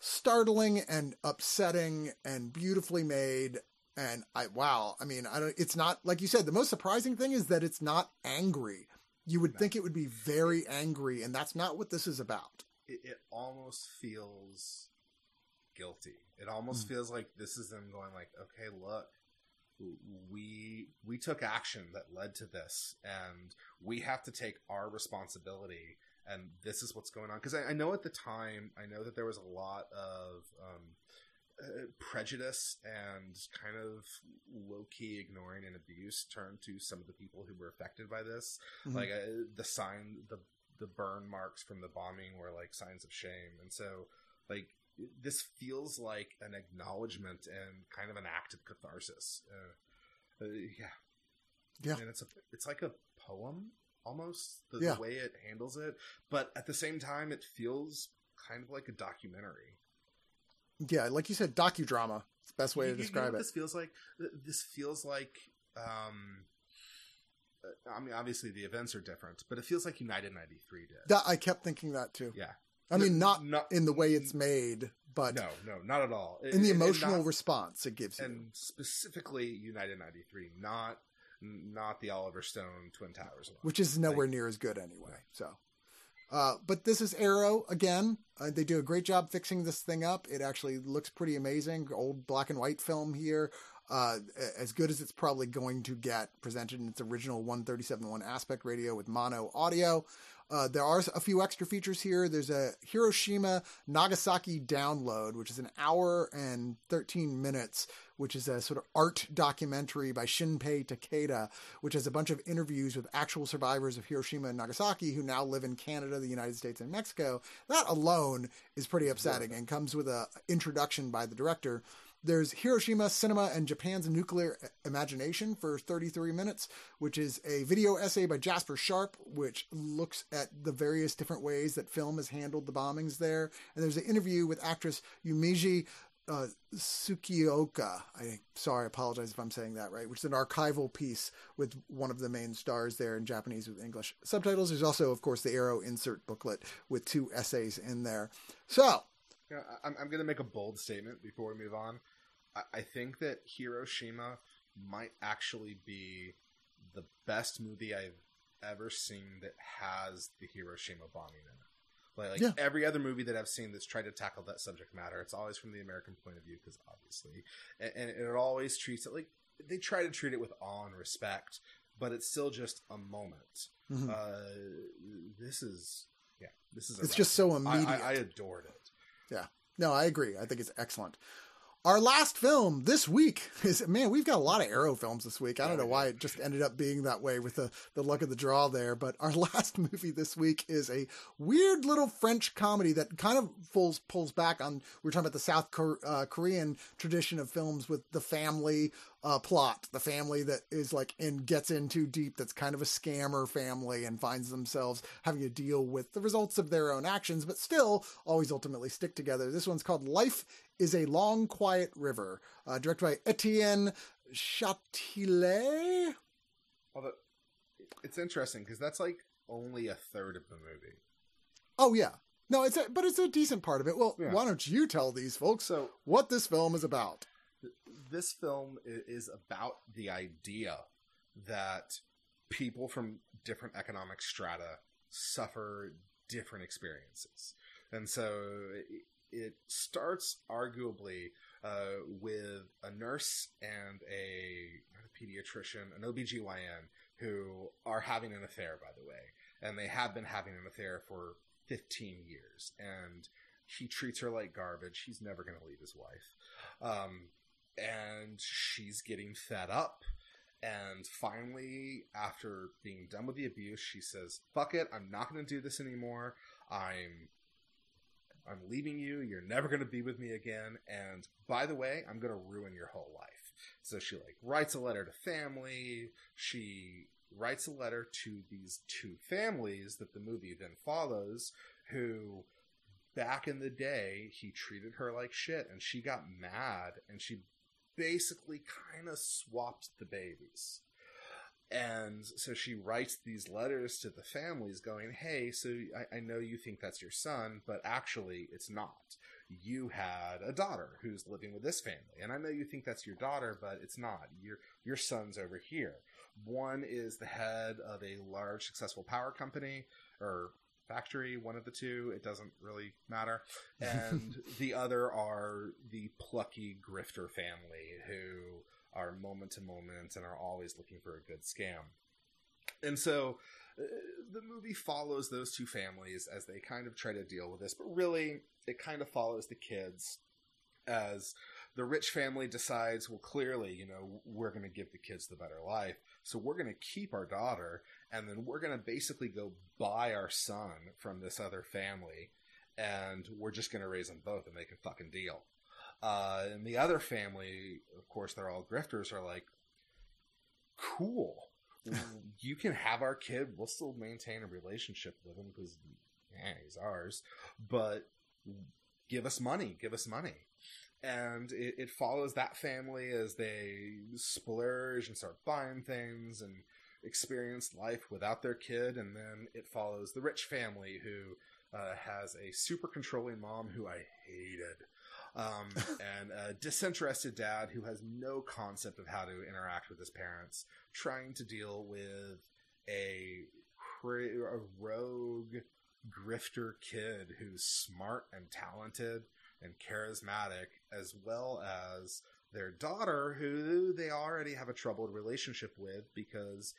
startling and upsetting and beautifully made. And I, wow, I mean, I don't, it's not, like you said, the most surprising thing is that it's not angry. You would think it would be very angry, and that's not what this is about. It, it almost feels guilty. It almost mm. feels like this is them going like, okay, look, we we took action that led to this and we have to take our responsibility and this is what's going on. Because I, I, know at the time i know that there was a lot of um, uh, prejudice and kind of low-key ignoring and abuse turned to some of the people who were affected by this. Mm-hmm. like uh, the sign the the burn marks from the bombing were like signs of shame. And so like this feels like an acknowledgement and kind of an act of catharsis. Uh, uh, yeah, yeah, and it's a it's like a poem almost the, yeah. the, way it handles it, but at the same time, it feels kind of like a documentary. Yeah, like you said, docudrama. It's the best way you, to describe you know it. This feels like this feels like. Um, uh, I mean, obviously the events are different, but it feels like United '93 did. That, I kept thinking that too. Yeah, I mean, not, not in the way it's made, but no, no, not at all. In the emotional not, response it gives you, and specifically United '93, not not the Oliver Stone Twin Towers one, which is nowhere like, near as good anyway. So, uh, but this is Arrow again. Uh, they do a great job fixing this thing up. It actually looks pretty amazing. Old black and white film here. Uh, as good as it's probably going to get presented in its original 137.1 aspect ratio with mono audio. Uh, there are a few extra features here. There's a Hiroshima Nagasaki download, which is an hour and 13 minutes, which is a sort of art documentary by Shinpei Takeda, which has a bunch of interviews with actual survivors of Hiroshima and Nagasaki who now live in Canada, the United States, and Mexico. That alone is pretty upsetting and comes with an introduction by the director there's Hiroshima Cinema and Japan's Nuclear Imagination for 33 minutes, which is a video essay by Jasper Sharp, which looks at the various different ways that film has handled the bombings there. And there's an interview with actress Yumeji uh. I sorry, I apologize if I'm saying that right. Which is an archival piece with one of the main stars there in Japanese with English subtitles. There's also, of course, the Arrow insert booklet with two essays in there. So. I'm, I'm going to make a bold statement before we move on. I think that Hiroshima might actually be the best movie I've ever seen that has the Hiroshima bombing in it. Like, like yeah. every other movie that I've seen that's tried to tackle that subject matter, it's always from the American point of view, because obviously, and, and, it always treats it like they try to treat it with awe and respect, but it's still just a moment. Mm-hmm. Uh, this is, yeah, this is. It's just so immediate. I, I, I adored it. Yeah, no, I agree. I think it's excellent. Our last film this week is man, we've got a lot of Arrow films this week. I don't know why it just ended up being that way with the, the luck of the draw there, but our last movie this week is a weird little French comedy that kind of pulls pulls back on we're talking about the South uh, Korean tradition of films with the family uh, plot, the family that is like and gets in too deep. That's kind of a scammer family and finds themselves having to deal with the results of their own actions, but still always ultimately stick together. This one's called Life is a Long Quiet River, uh, directed by Etienne Chatiliez. Although it's interesting because that's like only a third of the movie. Oh yeah, no, it's a, but it's a decent part of it. Well, yeah. why don't you tell these folks so what this film is about? This film is about the idea that people from different economic strata suffer different experiences. And so it starts arguably uh, with a nurse and a, a pediatrician, an OBGYN, who are having an affair, by the way. and they have been having an affair for 15 years. And he treats her like garbage. He's never going to leave his wife. Um, and she's getting fed up. And finally, after being done with the abuse, she says, "Fuck it, I'm not going to do this anymore. I'm I'm leaving you. You're never going to be with me again. And by the way, I'm going to ruin your whole life." So she like writes a letter to family. She writes a letter to these two families that the movie then follows who back in the day he treated her like shit and she got mad and she basically kind of swapped the babies. And so she writes these letters to the families going, Hey, so I, I, know you think that's your son, but actually it's not. You had a daughter who's living with this family. And I know you think that's your daughter, but it's not. Your, your son's over here. One is the head of a large successful power company or factory, one of the two. It doesn't really matter. And the other are the plucky grifter family who are moment to moment and are always looking for a good scam. And so uh, the movie follows those two families as they kind of try to deal with this, but really it kind of follows the kids as the rich family decides, well, clearly, you know, we're going to give the kids the better life. So we're going to keep our daughter and then we're going to basically go buy our son from this other family and we're just going to raise them both and make a fucking deal. Uh, and the other family, of course, they're all grifters, are like, cool. you can have our kid. We'll still maintain a relationship with him because, yeah, he's ours. But give us money. Give us money and it, it, follows that family as they splurge and start buying things and experience life without their kid and then it follows the rich family who uh, has a super controlling mom who i hated um, and a disinterested dad who has no concept of how to interact with his parents trying to deal with a, a rogue grifter kid who's smart and talented and charismatic, as well as their daughter, who they already have a troubled relationship with because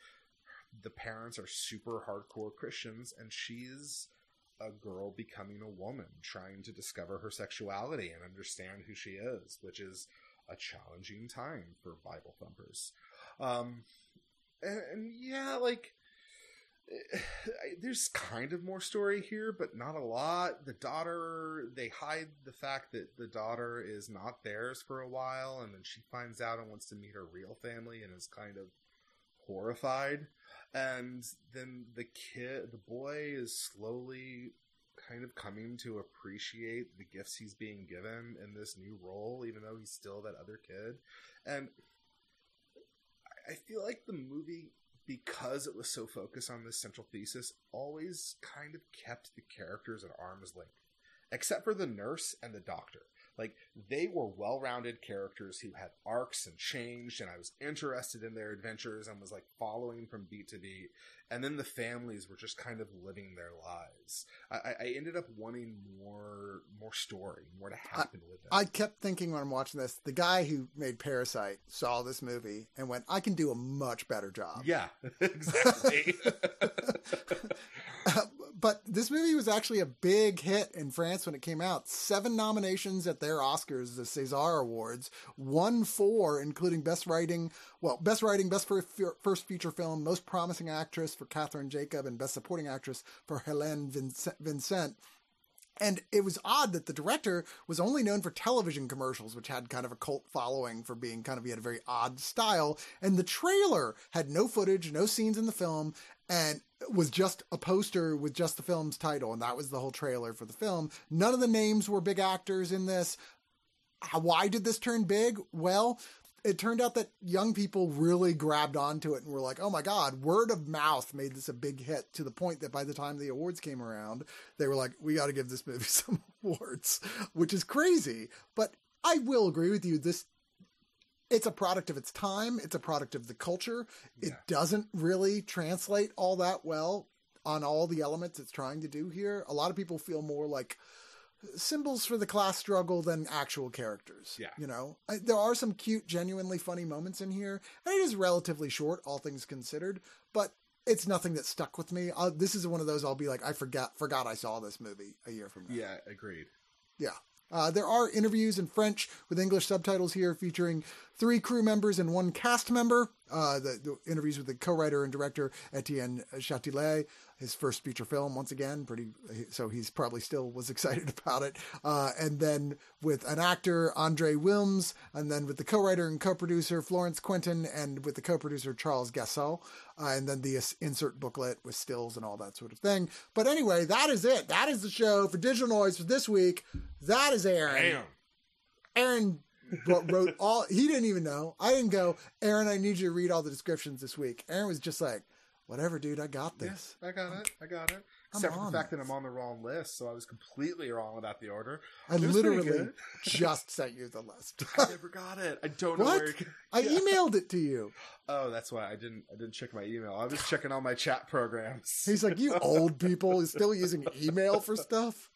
the parents are super hardcore Christians, and she's a girl becoming a woman, trying to discover her sexuality and understand who she is, which is a challenging time for Bible thumpers. Um, and, and yeah, like there's kind of more story here, but not a lot. The daughter, they hide the fact that the daughter is not theirs for a while, and then she finds out and wants to meet her real family and is kind of horrified. And then the kid, the boy is slowly kind of coming to appreciate the gifts he's being given in this new role, even though he's still that other kid. And I feel like the movie because it was so focused on this central thesis, always kind of kept the characters at arm's length, except for the nurse and the doctor. Like they were well-rounded characters who had arcs and changed, and I was interested in their adventures and was like following from beat to beat. And then the families were just kind of living their lives. I, I ended up wanting more, more story, more to happen I, with them. I kept thinking when I'm watching this, the guy who made Parasite saw this movie and went, "I can do a much better job." Yeah, exactly. but this movie was actually a big hit in France when it came out. Seven nominations at their Oscars, the César Awards, won four, including Best Writing, well, Best Writing, Best First Feature Film, Most Promising Actress for Catherine Jacob, and Best Supporting Actress for Hélène Vincent. And it was odd that the director was only known for television commercials, which had kind of a cult following for being kind of, he had a very odd style. And the trailer had no footage, no scenes in the film, and was just a poster with just the film's title. And that was the whole trailer for the film. None of the names were big actors in this. Why did this turn big? Well, it turned out that young people really grabbed onto it and were like, oh my God, word of mouth made this a big hit to the point that by the time the awards came around, they were like, we got to give this movie some awards, which is crazy. But I will agree with you. This, it's a product of its time. It's a product of the culture. Yeah. It doesn't really translate all that well on all the elements it's trying to do here. A lot of people feel more like, symbols for the class struggle than actual characters. Yeah. You know, I, there are some cute, genuinely funny moments in here, and it is relatively short, all things considered, but it's nothing that stuck with me. Uh, this is one of those I'll be like, I forgot forgot I saw this movie a year from now. Yeah, agreed. Yeah. Uh, there are interviews in French with English subtitles here featuring three crew members and one cast member. Uh, the, the, interviews with the co-writer and director Etienne Chatiliez, his first feature film once again, pretty. So he's probably still was excited about it. Uh, and then with an actor Andre Wilms, and then with the co-writer and co-producer Florence Quentin, and with the co-producer Charles Gassot, uh, and then the insert booklet with stills and all that sort of thing. But anyway, that is it. That is the show for Digital Noise for this week. That is Aaron. Damn. Aaron wrote all. He didn't even know. I didn't go. Aaron, I need you to read all the descriptions this week. Aaron was just like, "Whatever, dude. I got this. I got it. I got it. I'm Except for the fact that. I'm on the wrong list, so I was completely wrong about the order. I It was pretty literally just sent you the list. I never got it. I don't know where. It, I emailed it to you. Oh, that's why I didn't. I didn't check my email. I was checking all my chat programs. He's like, "You old people is still using email for stuff."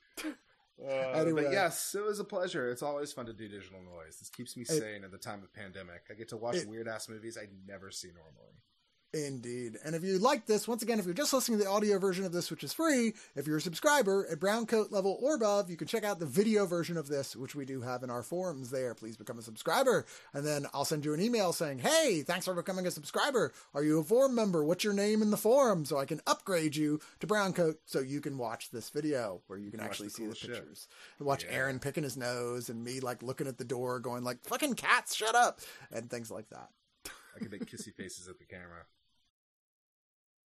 Uh, Anyway. But yes, it was a pleasure. It's always fun to do digital noise. This keeps me It- sane at the time of pandemic. I get to watch weird ass movies I never see normally. Indeed. And if you like this, once again, if you're just listening to the audio version of this, which is free, if you're a subscriber at brown coat level or above, you can check out the video version of this, which we do have in our forums there. Please become a subscriber. And then I'll send you an email saying, Hey, thanks for becoming a subscriber. Are you a forum member? What's your name in the forum? So I can upgrade you to brown coat so you can watch this video where you can watch actually the see cool the shit. pictures. And watch Yeah. Aaron picking his nose and me like looking at the door going like, fucking cats, shut up. And things like that. I can make kissy faces at the camera.